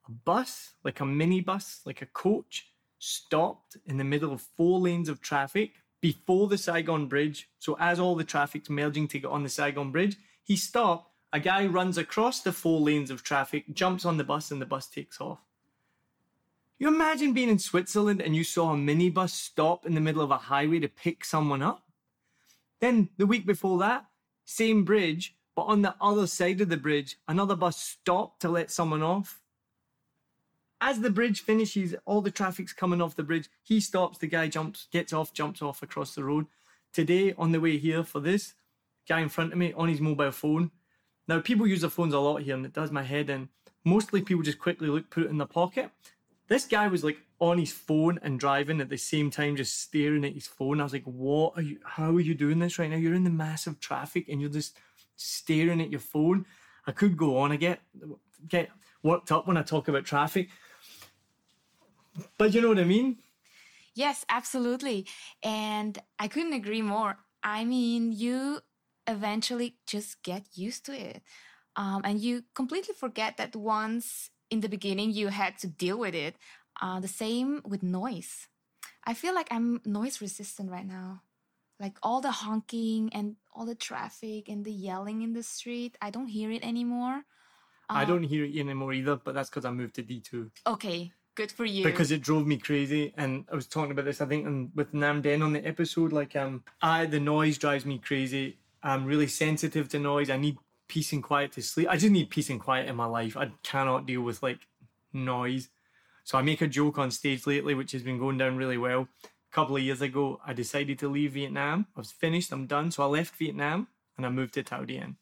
a bus, like a minibus, like a coach, stopped in the middle of four lanes of traffic before the Saigon Bridge. So as all the traffic's merging to get on the Saigon Bridge, he stopped. A guy runs across the four lanes of traffic, jumps on the bus, and the bus takes off. You imagine being in Switzerland and you saw a minibus stop in the middle of a highway to pick someone up? Then the week before that, same bridge, but on the other side of the bridge, another bus stopped to let someone off. As the bridge finishes, all the traffic's coming off the bridge. He stops, the guy jumps, gets off, jumps off across the road. Today, on the way here for this, guy in front of me on his mobile phone. Now, people use their phones a lot here and it does my head in. Mostly people just quickly look, put it in their pocket. This guy was like on his phone and driving at the same time, just staring at his phone. I was like, what are you, how are you doing this right now? You're in the massive traffic and you're just staring at your phone. I could go on. I get, get worked up when I talk about traffic. But you know what I mean? Yes, absolutely. And I couldn't agree more. I mean, you eventually just get used to it. Um, and you completely forget that once in the beginning you had to deal with it. Uh, the same with noise. I feel like I'm noise resistant right now. Like all the honking and all the traffic and the yelling in the street, I don't hear it anymore. I don't hear it anymore either, but that's because I moved to D2. Okay, good for you. Because it drove me crazy. And I was talking about this, I think, in, with Nam Den on the episode. Like, um, I, the noise drives me crazy. I'm really sensitive to noise. I need peace and quiet to sleep. I just need peace and quiet in my life. I cannot deal with like noise. So I make a joke on stage lately, which has been going down really well. A couple of years ago, I decided to leave Vietnam. I was finished, I'm done. So I left Vietnam and I moved to Dien.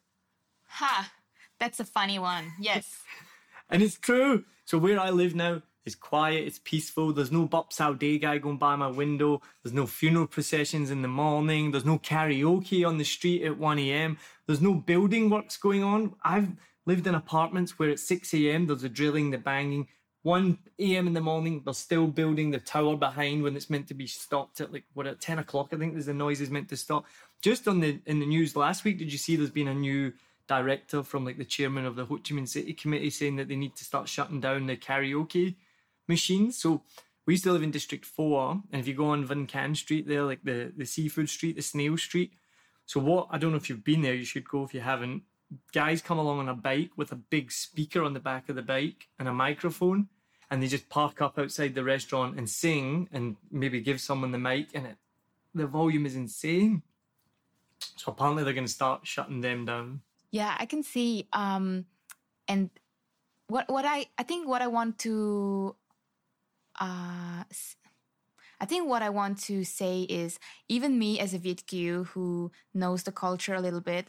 Ha! That's a funny one. Yes. and it's true. So where I live now, is quiet, it's peaceful. There's no Bap Sao Day guy going by my window. There's no funeral processions in the morning. There's no karaoke on the street at 1 a.m. There's no building works going on. I've lived in apartments where at 6 a.m. there's a drilling, the banging. 1 a.m. in the morning, they're still building the tower behind when it's meant to be stopped at like what at 10 o'clock. I think there's the noise is meant to stop. Just on the in the news last week, did you see there's been a new director from like the chairman of the Ho Chi Minh City Committee saying that they need to start shutting down the karaoke machines. So we used to live in District 4, and if you go on Vinh Khanh Street there, like the, the seafood street, the snail street. So what, I don't know if you've been there, you should go if you haven't. Guys come along on a bike with a big speaker on the back of the bike and a microphone, and they just park up outside the restaurant and sing and maybe give someone the mic, and it, the volume is insane. So apparently they're going to start shutting them down. Yeah, I can see. Um, and what what I I think what I want to uh, I think what I want to say is even me as a Kieu who knows the culture a little bit,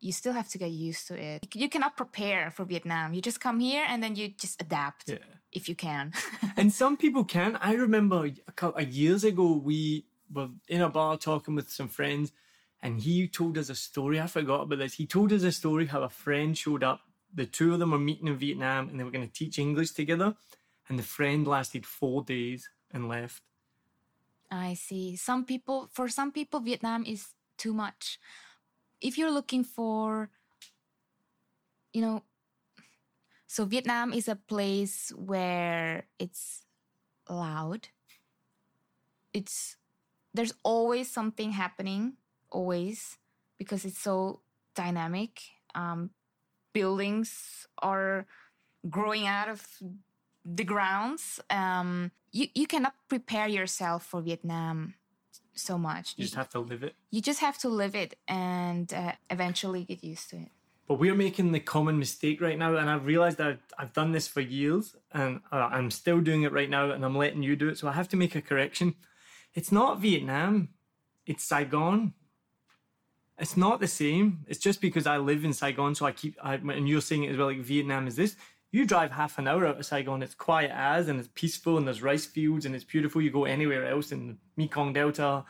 you still have to get used to it. You cannot prepare for Vietnam. You just come here and then you just adapt yeah. If you can. and some people can. I remember a couple of years ago, we were in a bar talking with some friends and he told us a story. I forgot about this. He told us a story how a friend showed up. The two of them were meeting in Vietnam and they were going to teach English together and the friend lasted four days and left. I see. Some people, for some people, Vietnam is too much. If you're looking for, you know, so Vietnam is a place where it's loud, it's there's always something happening, always, because it's so dynamic. Um, buildings are growing out of the grounds. Um, you, you cannot prepare yourself for Vietnam so much. You just have to live it. you just have to live it and uh, eventually get used to it. But we're making the common mistake right now, and I've realized that I've done this for years, and I'm still doing it right now, and I'm letting you do it. So I have to make a correction. It's not Vietnam, it's Saigon. It's not the same. It's just because I live in Saigon, so I keep. I, and you're saying it as well. Like Vietnam is this. You drive half an hour out of Saigon. It's quiet as, and it's peaceful, and there's rice fields, and it's beautiful. You go anywhere else in the Mekong Delta,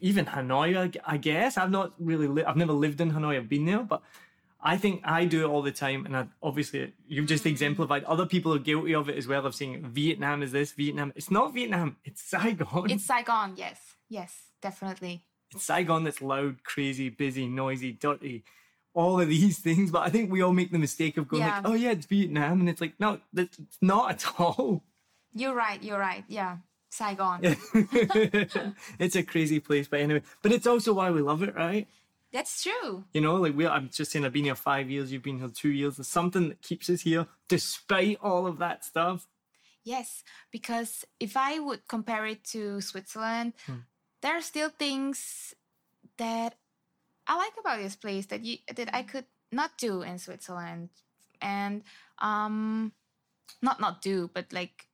even Hanoi. I, I guess I've not really. Li- I've never lived in Hanoi. I've been there, but I think I do it all the time, and I, obviously you've just mm-hmm. exemplified. Other people are guilty of it as well. Of saying Vietnam is this, Vietnam. It's not Vietnam. It's Saigon. It's Saigon, yes, yes, definitely. It's Saigon that's loud, crazy, busy, noisy, dirty, all of these things. But I think we all make the mistake of going Yeah. like, "Oh yeah, it's Vietnam," and it's like, no, that's it's not at all. You're right. You're right. Yeah, Saigon. it's a crazy place, but anyway. But it's also why we love it, right? That's true. You know, like we I'm just saying, I've been here five years. You've been here two years. There's something that keeps us here, despite all of that stuff. Yes, because if I would compare it to Switzerland, there are still things that I like about this place that you that I could not do in Switzerland, and um, not not do, but like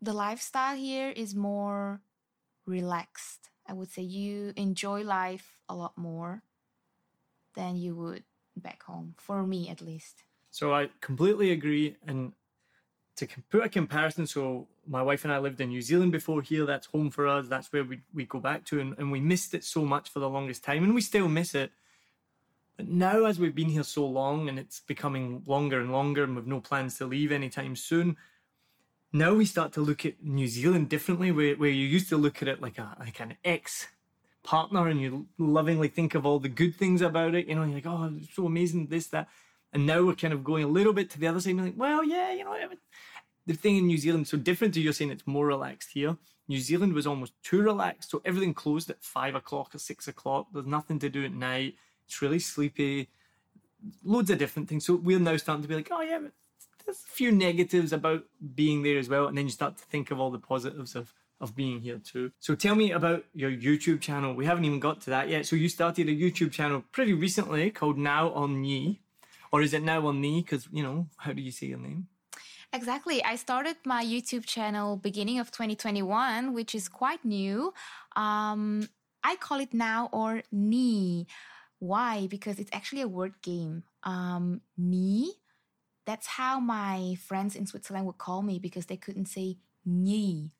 the lifestyle here is more relaxed. I would say you enjoy life a lot more than you would back home. For me, at least. So I completely agree. And to put a comparison, so my wife and I lived in New Zealand before here. That's home for us. That's where we, we go back to. And, and we missed it so much for the longest time. And we still miss it. But now, as we've been here so long and it's becoming longer and longer, and we've no plans to leave anytime soon, now we start to look at New Zealand differently, where, where you used to look at it like a like an ex partner and you lovingly think of all the good things about it. You know, you're like, oh, it's so amazing, this, that. And now we're kind of going a little bit to the other side, like, well, yeah, you know, I mean, the thing in New Zealand, so different to you're saying it's more relaxed here. New Zealand was almost too relaxed. So everything closed at five o'clock or six o'clock. There's nothing to do at night. It's really sleepy. Loads of different things. So we're now starting to be like, oh, yeah, there's a few negatives about being there as well. And then you start to think of all the positives of, of being here too. So tell me about your YouTube channel. We haven't even got to that yet. So you started a YouTube channel pretty recently called Now on Knee. Or is it Now on Me? Because, you know, how do you say your name? Exactly. I started my YouTube channel beginning of 2021, which is quite new. Um, I call it now or Nhi. Why? Because it's actually a word game. Um, knee. That's how my friends in Switzerland would call me because they couldn't say knee.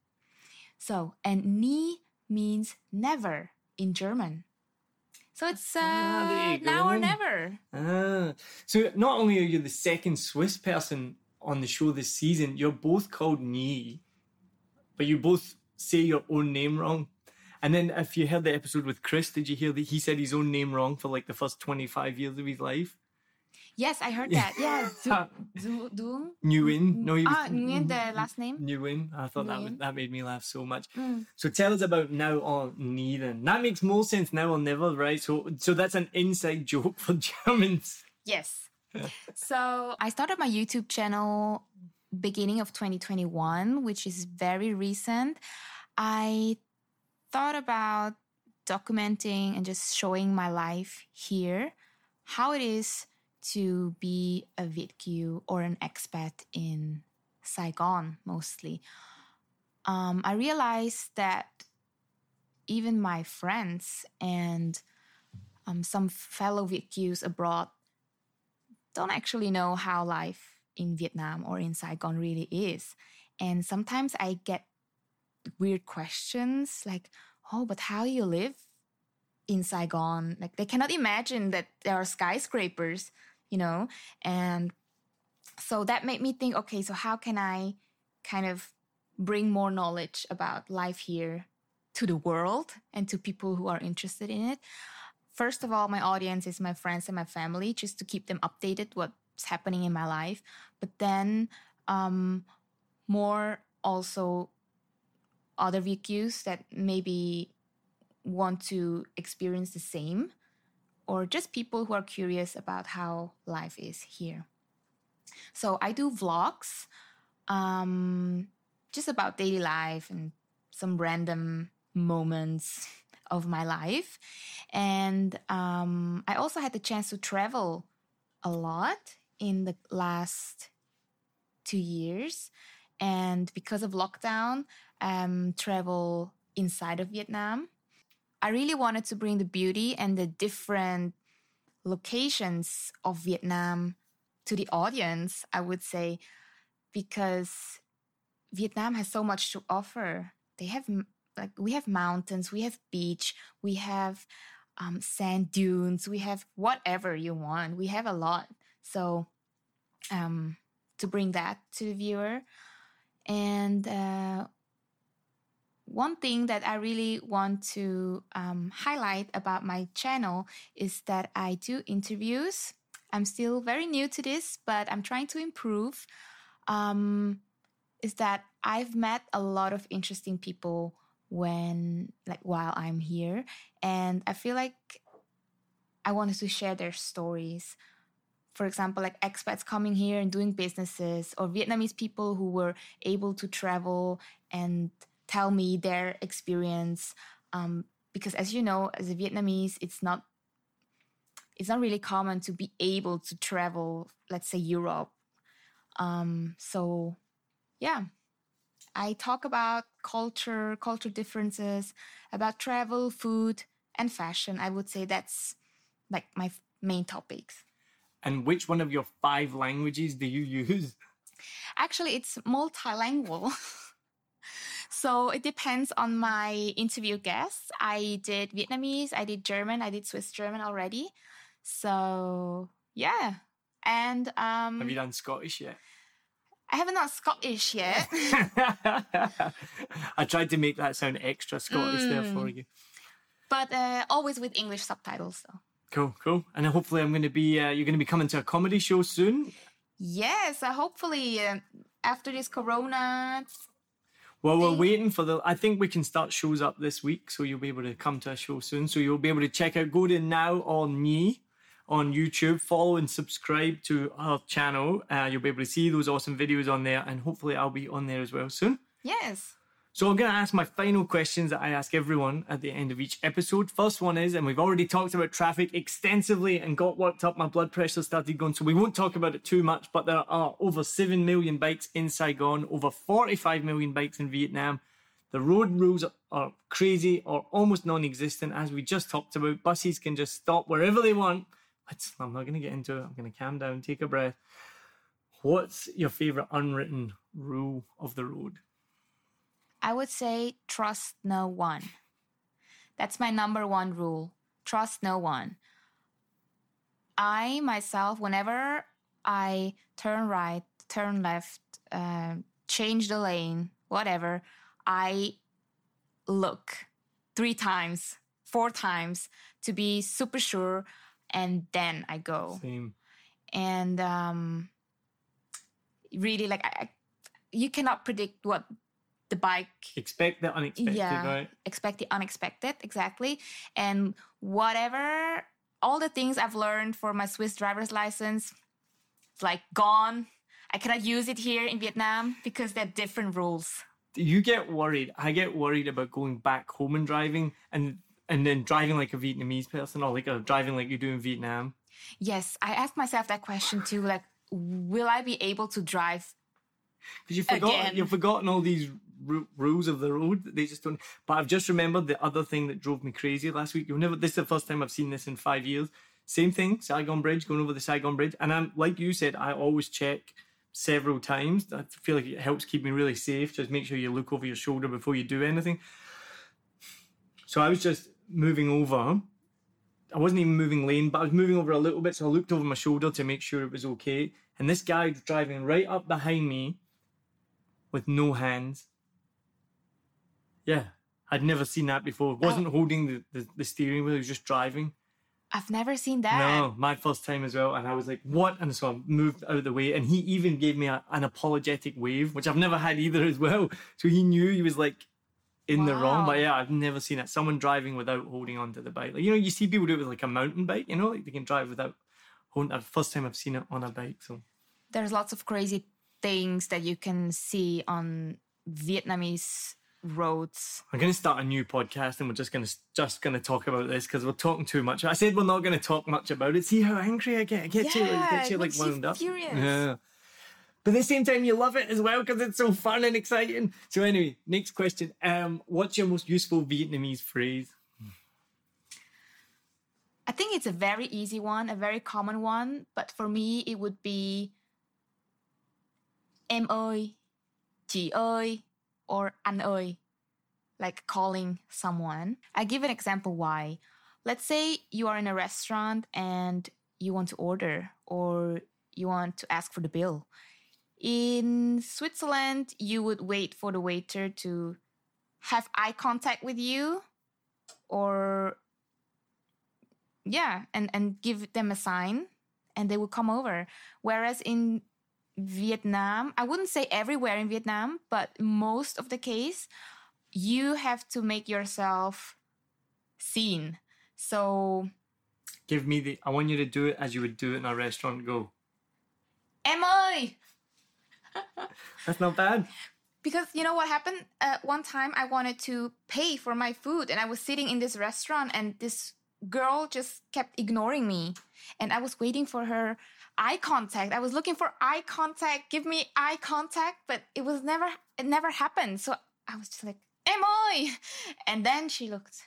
So, and knee means never in German. So it's uh, Ah, now or never. Ah, so not only are you the second Swiss person on the show this season, you're both called Nhi, but you both say your own name wrong. And then if you heard the episode with Chris, did you hear that he said his own name wrong for like the first 25 years of his life? Yes, I heard that. Yeah. Du, du, du, Nguyen. No, he was ah, Nguyen, the last name. Nguyen. I thought that was, Nguyen. that made me laugh so much. Mm. So tell us about now or Nhi then. That makes more sense now or never, right? So so that's an inside joke for Germans. Yes. so I started my YouTube channel beginning of 2021, which is very recent. I thought about documenting and just showing my life here, how it is to be a Viet Kieu or an expat in Saigon mostly. Um, I realized that even my friends and um, some fellow Viet Kieus abroad don't actually know how life in Vietnam or in Saigon really is. And sometimes I get weird questions like, oh, but how you live in Saigon? Like they cannot imagine that there are skyscrapers, you know? And so that made me think, okay, so how can I kind of bring more knowledge about life here to the world and to people who are interested in it? first of all, my audience is my friends and my family, just to keep them updated what's happening in my life. But then, um, more also other Viet Kieus that maybe want to experience the same, or just people who are curious about how life is here. So I do vlogs, um, just about daily life and some random moments of my life. And um, I also had the chance to travel a lot in the last two years. And because of lockdown, um, travel inside of Vietnam. I really wanted to bring the beauty and the different locations of Vietnam to the audience, I would say, because Vietnam has so much to offer. They have like we have mountains, we have beach, we have um, sand dunes, we have whatever you want. We have a lot. So um, to bring that to the viewer, and uh, one thing that I really want to um, highlight about my channel is that I do interviews. I'm still very new to this, but I'm trying to improve. Um, is that I've met a lot of interesting people when, like, while I'm here, and I feel like I wanted to share their stories. For example, like expats coming here and doing businesses, or Vietnamese people who were able to travel and tell me their experience. Um, because as you know, as a Vietnamese, it's not it's not really common to be able to travel, let's say Europe. Um, so yeah, I talk about culture, culture differences, about travel, food, and fashion. I would say that's like my main topics. And which one of your five languages do you use? Actually, it's multilingual. so it depends on my interview guests. I did Vietnamese, I did German, I did Swiss German already. So yeah. And um Have you done Scottish yet? I haven't done Scottish yet. I tried to make that sound extra Scottish there for Mm. you. but uh, always with English subtitles though. Cool, cool. And hopefully I'm going to be, uh, you're going to be coming to a comedy show soon. Yes, uh, hopefully uh, after this corona. Well, we're waiting for the. I think we can start shows up this week, so you'll be able to come to a show soon. So you'll be able to check out. Go to now on me on YouTube, follow and subscribe to our channel. Uh, you'll be able to see those awesome videos on there, and hopefully I'll be on there as well soon. Yes. So I'm going to ask my final questions that I ask everyone at the end of each episode. First one is, and we've already talked about traffic extensively and got worked up. My blood pressure started going, so we won't talk about it too much. But there are over 7 million bikes in Saigon, over 45 million bikes in Vietnam. The road rules are crazy or almost non existent, as we just talked about. Buses can just stop wherever they want. I'm not going to get into it. I'm going to calm down, take a breath. What's your favorite unwritten rule of the road? I would say trust no one. That's my number one rule. Trust no one. I myself, whenever I turn right, turn left, uh, change the lane, whatever, I look three times, four times to be super sure, and then I go. Same. And um, really, like, I, I, you cannot predict what the bike Expect the unexpected, yeah right? expect the unexpected exactly and whatever all the things i've learned for my swiss driver's license it's like gone i cannot use it here in vietnam because they're different rules You get worried. I get worried about going back home and driving and and then driving like a Vietnamese person or like driving like you do in Vietnam. yes i asked myself that question too like will i be able to drive Because you forgot Again. you've forgotten all these ru- rules of the road. They just don't. But I've just remembered the other thing that drove me crazy last week. You'll never. This is the first time I've seen this in five years. Same thing, Saigon Bridge, going over the Saigon Bridge, and I'm like you said, I always check several times. I feel like it helps keep me really safe. Just make sure you look over your shoulder before you do anything. So I was just moving over. I wasn't even moving lane, but I was moving over a little bit. So I looked over my shoulder to make sure it was okay. And this guy was driving right up behind me with no hands. Yeah, I'd never seen that before. Oh. Wasn't holding the, the, the steering wheel, he was just driving. i've never seen that No, my first time as well. And I was like, what? And so I moved out of the way. And he even gave me a, an apologetic wave, which I've never had either as well. So he knew he was like, in the wrong. But yeah, I've never seen it. Someone driving without holding onto the bike. Like you know, you see people do it with like a mountain bike. You know, like they can drive without holding. The uh, first time I've seen it on a bike. So There's lots of crazy things that you can see on Vietnamese roads. I'm going to start a new podcast, and we're just going to just going to talk about this because we're talking too much. I said we're not going to talk much about it. See how angry I get? I get you, like, Yeah, get you like makes you wound up. furious. Yeah. But at the same time, you love it as well because it's so fun and exciting. So anyway, next question. Um, what's your most useful Vietnamese phrase? I think it's a very easy one, a very common one, but for me it would be em ơi, chị ơi, or anh ơi, like calling someone. I give an example why. Let's say you are in a restaurant and you want to order or you want to ask for the bill. In Switzerland, you would wait for the waiter to have eye contact with you or yeah and and give them a sign and they will come over whereas in vietnam i wouldn't say everywhere in vietnam but most of the case you have to make yourself seen so Give me the. I want you to do it as you would do it in a restaurant. Go. em ơi That's not bad. because you know what happened uh, one time i wanted to pay for my food and i was sitting in this restaurant and this girl just kept ignoring me and i was waiting for her eye contact i was looking for eye contact give me eye contact but it was never it never happened so i was just like i and then she looked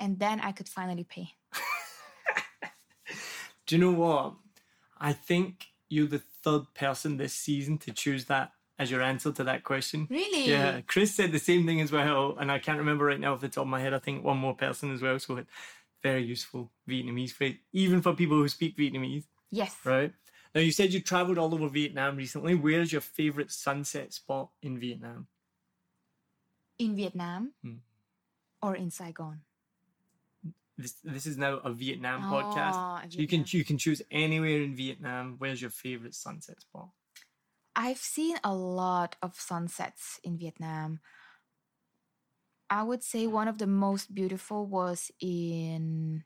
and then i could finally pay Do you know what? I think you're the third person this season to choose that as your answer to that question. Really? Yeah. Chris said the same thing as well, and I can't remember right now off the top of my head. I think one more person as well. So very useful Vietnamese phrase, even for people who speak Vietnamese, yes right? Now you said you travelled all over Vietnam recently. Where's your favourite sunset spot in Vietnam? in vietnam Hmm. or in saigon This this is now a Vietnam Oh, podcast. So you can you can choose anywhere in Vietnam. Where's your favourite sunset spot? I've seen a lot of sunsets in Vietnam. I would say one of the most beautiful was in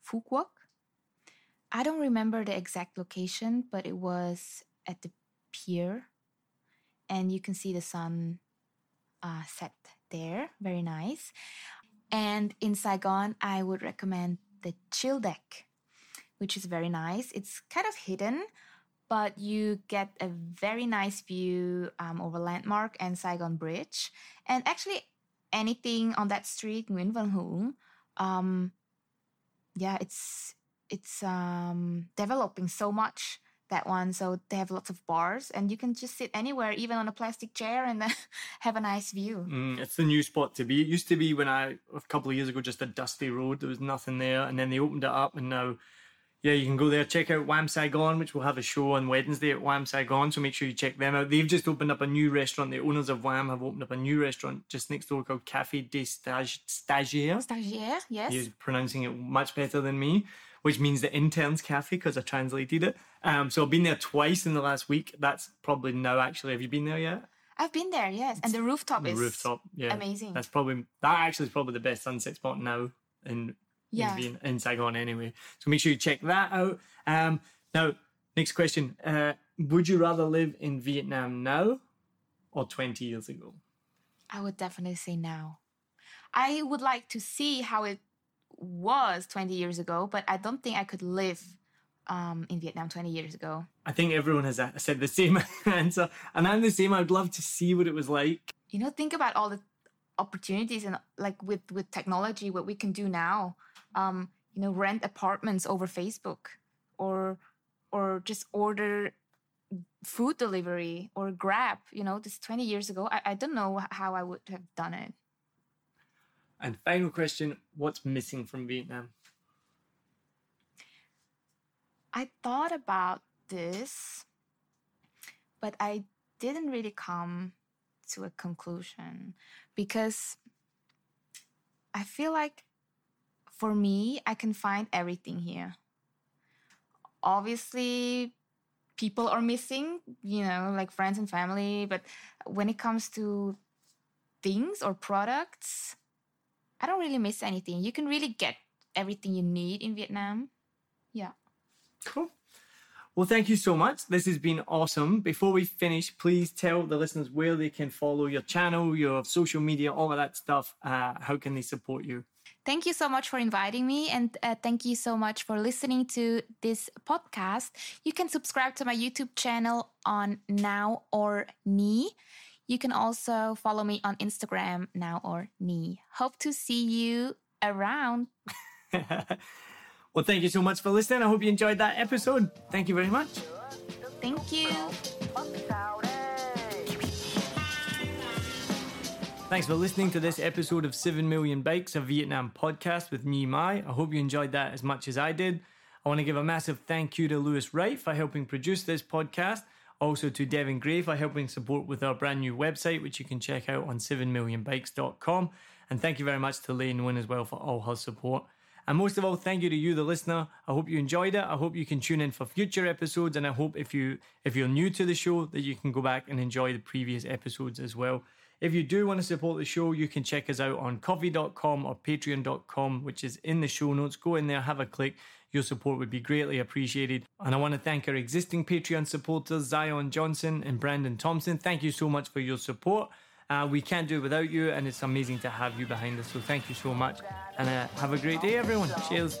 Phu Quoc. I don't remember the exact location, but it was at the pier, and you can see the sun uh, set there. Very nice. And in Saigon, I would recommend the Chill Deck, which is very nice. It's kind of hidden, but you get a very nice view um, over Landmark and Saigon Bridge. And actually, anything on that street, Nguyen Van Huong, um, yeah, it's it's um, developing so much that one. So they have lots of bars, and you can just sit anywhere, even on a plastic chair, and have a nice view. Mm, it's the new spot to be. It used to be when I a couple of years ago just a dusty road. There was nothing there, and then they opened it up, and now, yeah, you can go there. Check out Wham Saigon, which will have a show on Wednesday at Wham Saigon. So make sure you check them out. They've just opened up a new restaurant. The owners of Wham have opened up a new restaurant just next door called Cafe des Stage- Stagiaires. Stagiaire, yes. He's pronouncing it much better than me, which means the interns cafe because I translated it. Um, so I've been there twice in the last week. That's probably now actually. Have you been there yet? I've been there, yes. And the rooftop The is rooftop, yeah, amazing. That's probably that actually is probably the best sunset spot now in Yeah. in, in Saigon anyway. So make sure you check that out. Um, now next question: uh, Would you rather live in Vietnam now or twenty years ago? I would definitely say now. I would like to see how it was 20 years ago, but I don't think I could live um, in Vietnam 20 years ago. I think everyone has uh, said the same answer, and I'm the same. I'd love to see what it was like. You know, think about all the opportunities and like with with technology, what we can do now. Um, you know, rent apartments over Facebook, or or just order food delivery or Grab. You know, this 20 years ago, I, I don't know how I would have done it. And final question: What's missing from Vietnam? I thought about this, but I didn't really come to a conclusion because I feel like for me, I can find everything here. Obviously, people are missing, you know, like friends and family, but when it comes to things or products, I don't really miss anything. You can really get everything you need in Vietnam. Yeah. Cool. Well, thank you so much. This has been awesome. Before we finish, please tell the listeners where they can follow your channel, your social media, all of that stuff. Uh, how can they support you? Thank you so much for inviting me, and uh, thank you so much for listening to this podcast. You can subscribe to my YouTube channel on Now or Nhi. You can also follow me on Instagram, Now or Nhi. Hope to see you around. well, thank you so much for listening. I hope you enjoyed that episode. Thank you very much. Thank you. Bắt sao đây Thanks for listening to this episode of 7 Million Bikes, a Vietnam podcast with Nhi Mai. I hope you enjoyed that as much as I did. I want to give a massive thank you to Lewis Wright for helping produce this podcast. Also to Devin Gray for helping support with our brand new website, which you can check out on 7millionbikes.com. And thank you very much to Lane Wynn as well for all her support. And most of all, thank you to you, the listener. I hope you enjoyed it. I hope you can tune in for future episodes, and I hope if you if you're new to the show that you can go back and enjoy the previous episodes as well. If you do want to support the show, you can check us out on ko-fi.com or patreon.com, which is in the show notes. Go in there, have a click. Your support would be greatly appreciated. And I want to thank our existing Patreon supporters, Zion Johnson and Brandon Thompson. Thank you so much for your support. Uh, we can't do it without you, and it's amazing to have you behind us. So thank you so much. And uh, have a great day, everyone. Cheers.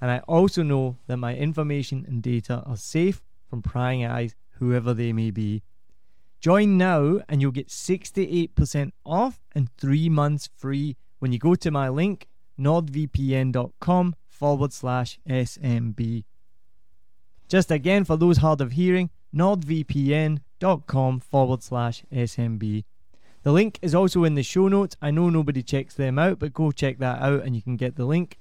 and I also know that my information and data are safe from prying eyes, whoever they may be. Join now and you'll get 68% off and three months free when you go to my link, nordvpn.com forward slash SMB. Just again, for those hard of hearing, nordvpn.com forward slash SMB. The link is also in the show notes. I know nobody checks them out, but go check that out and you can get the link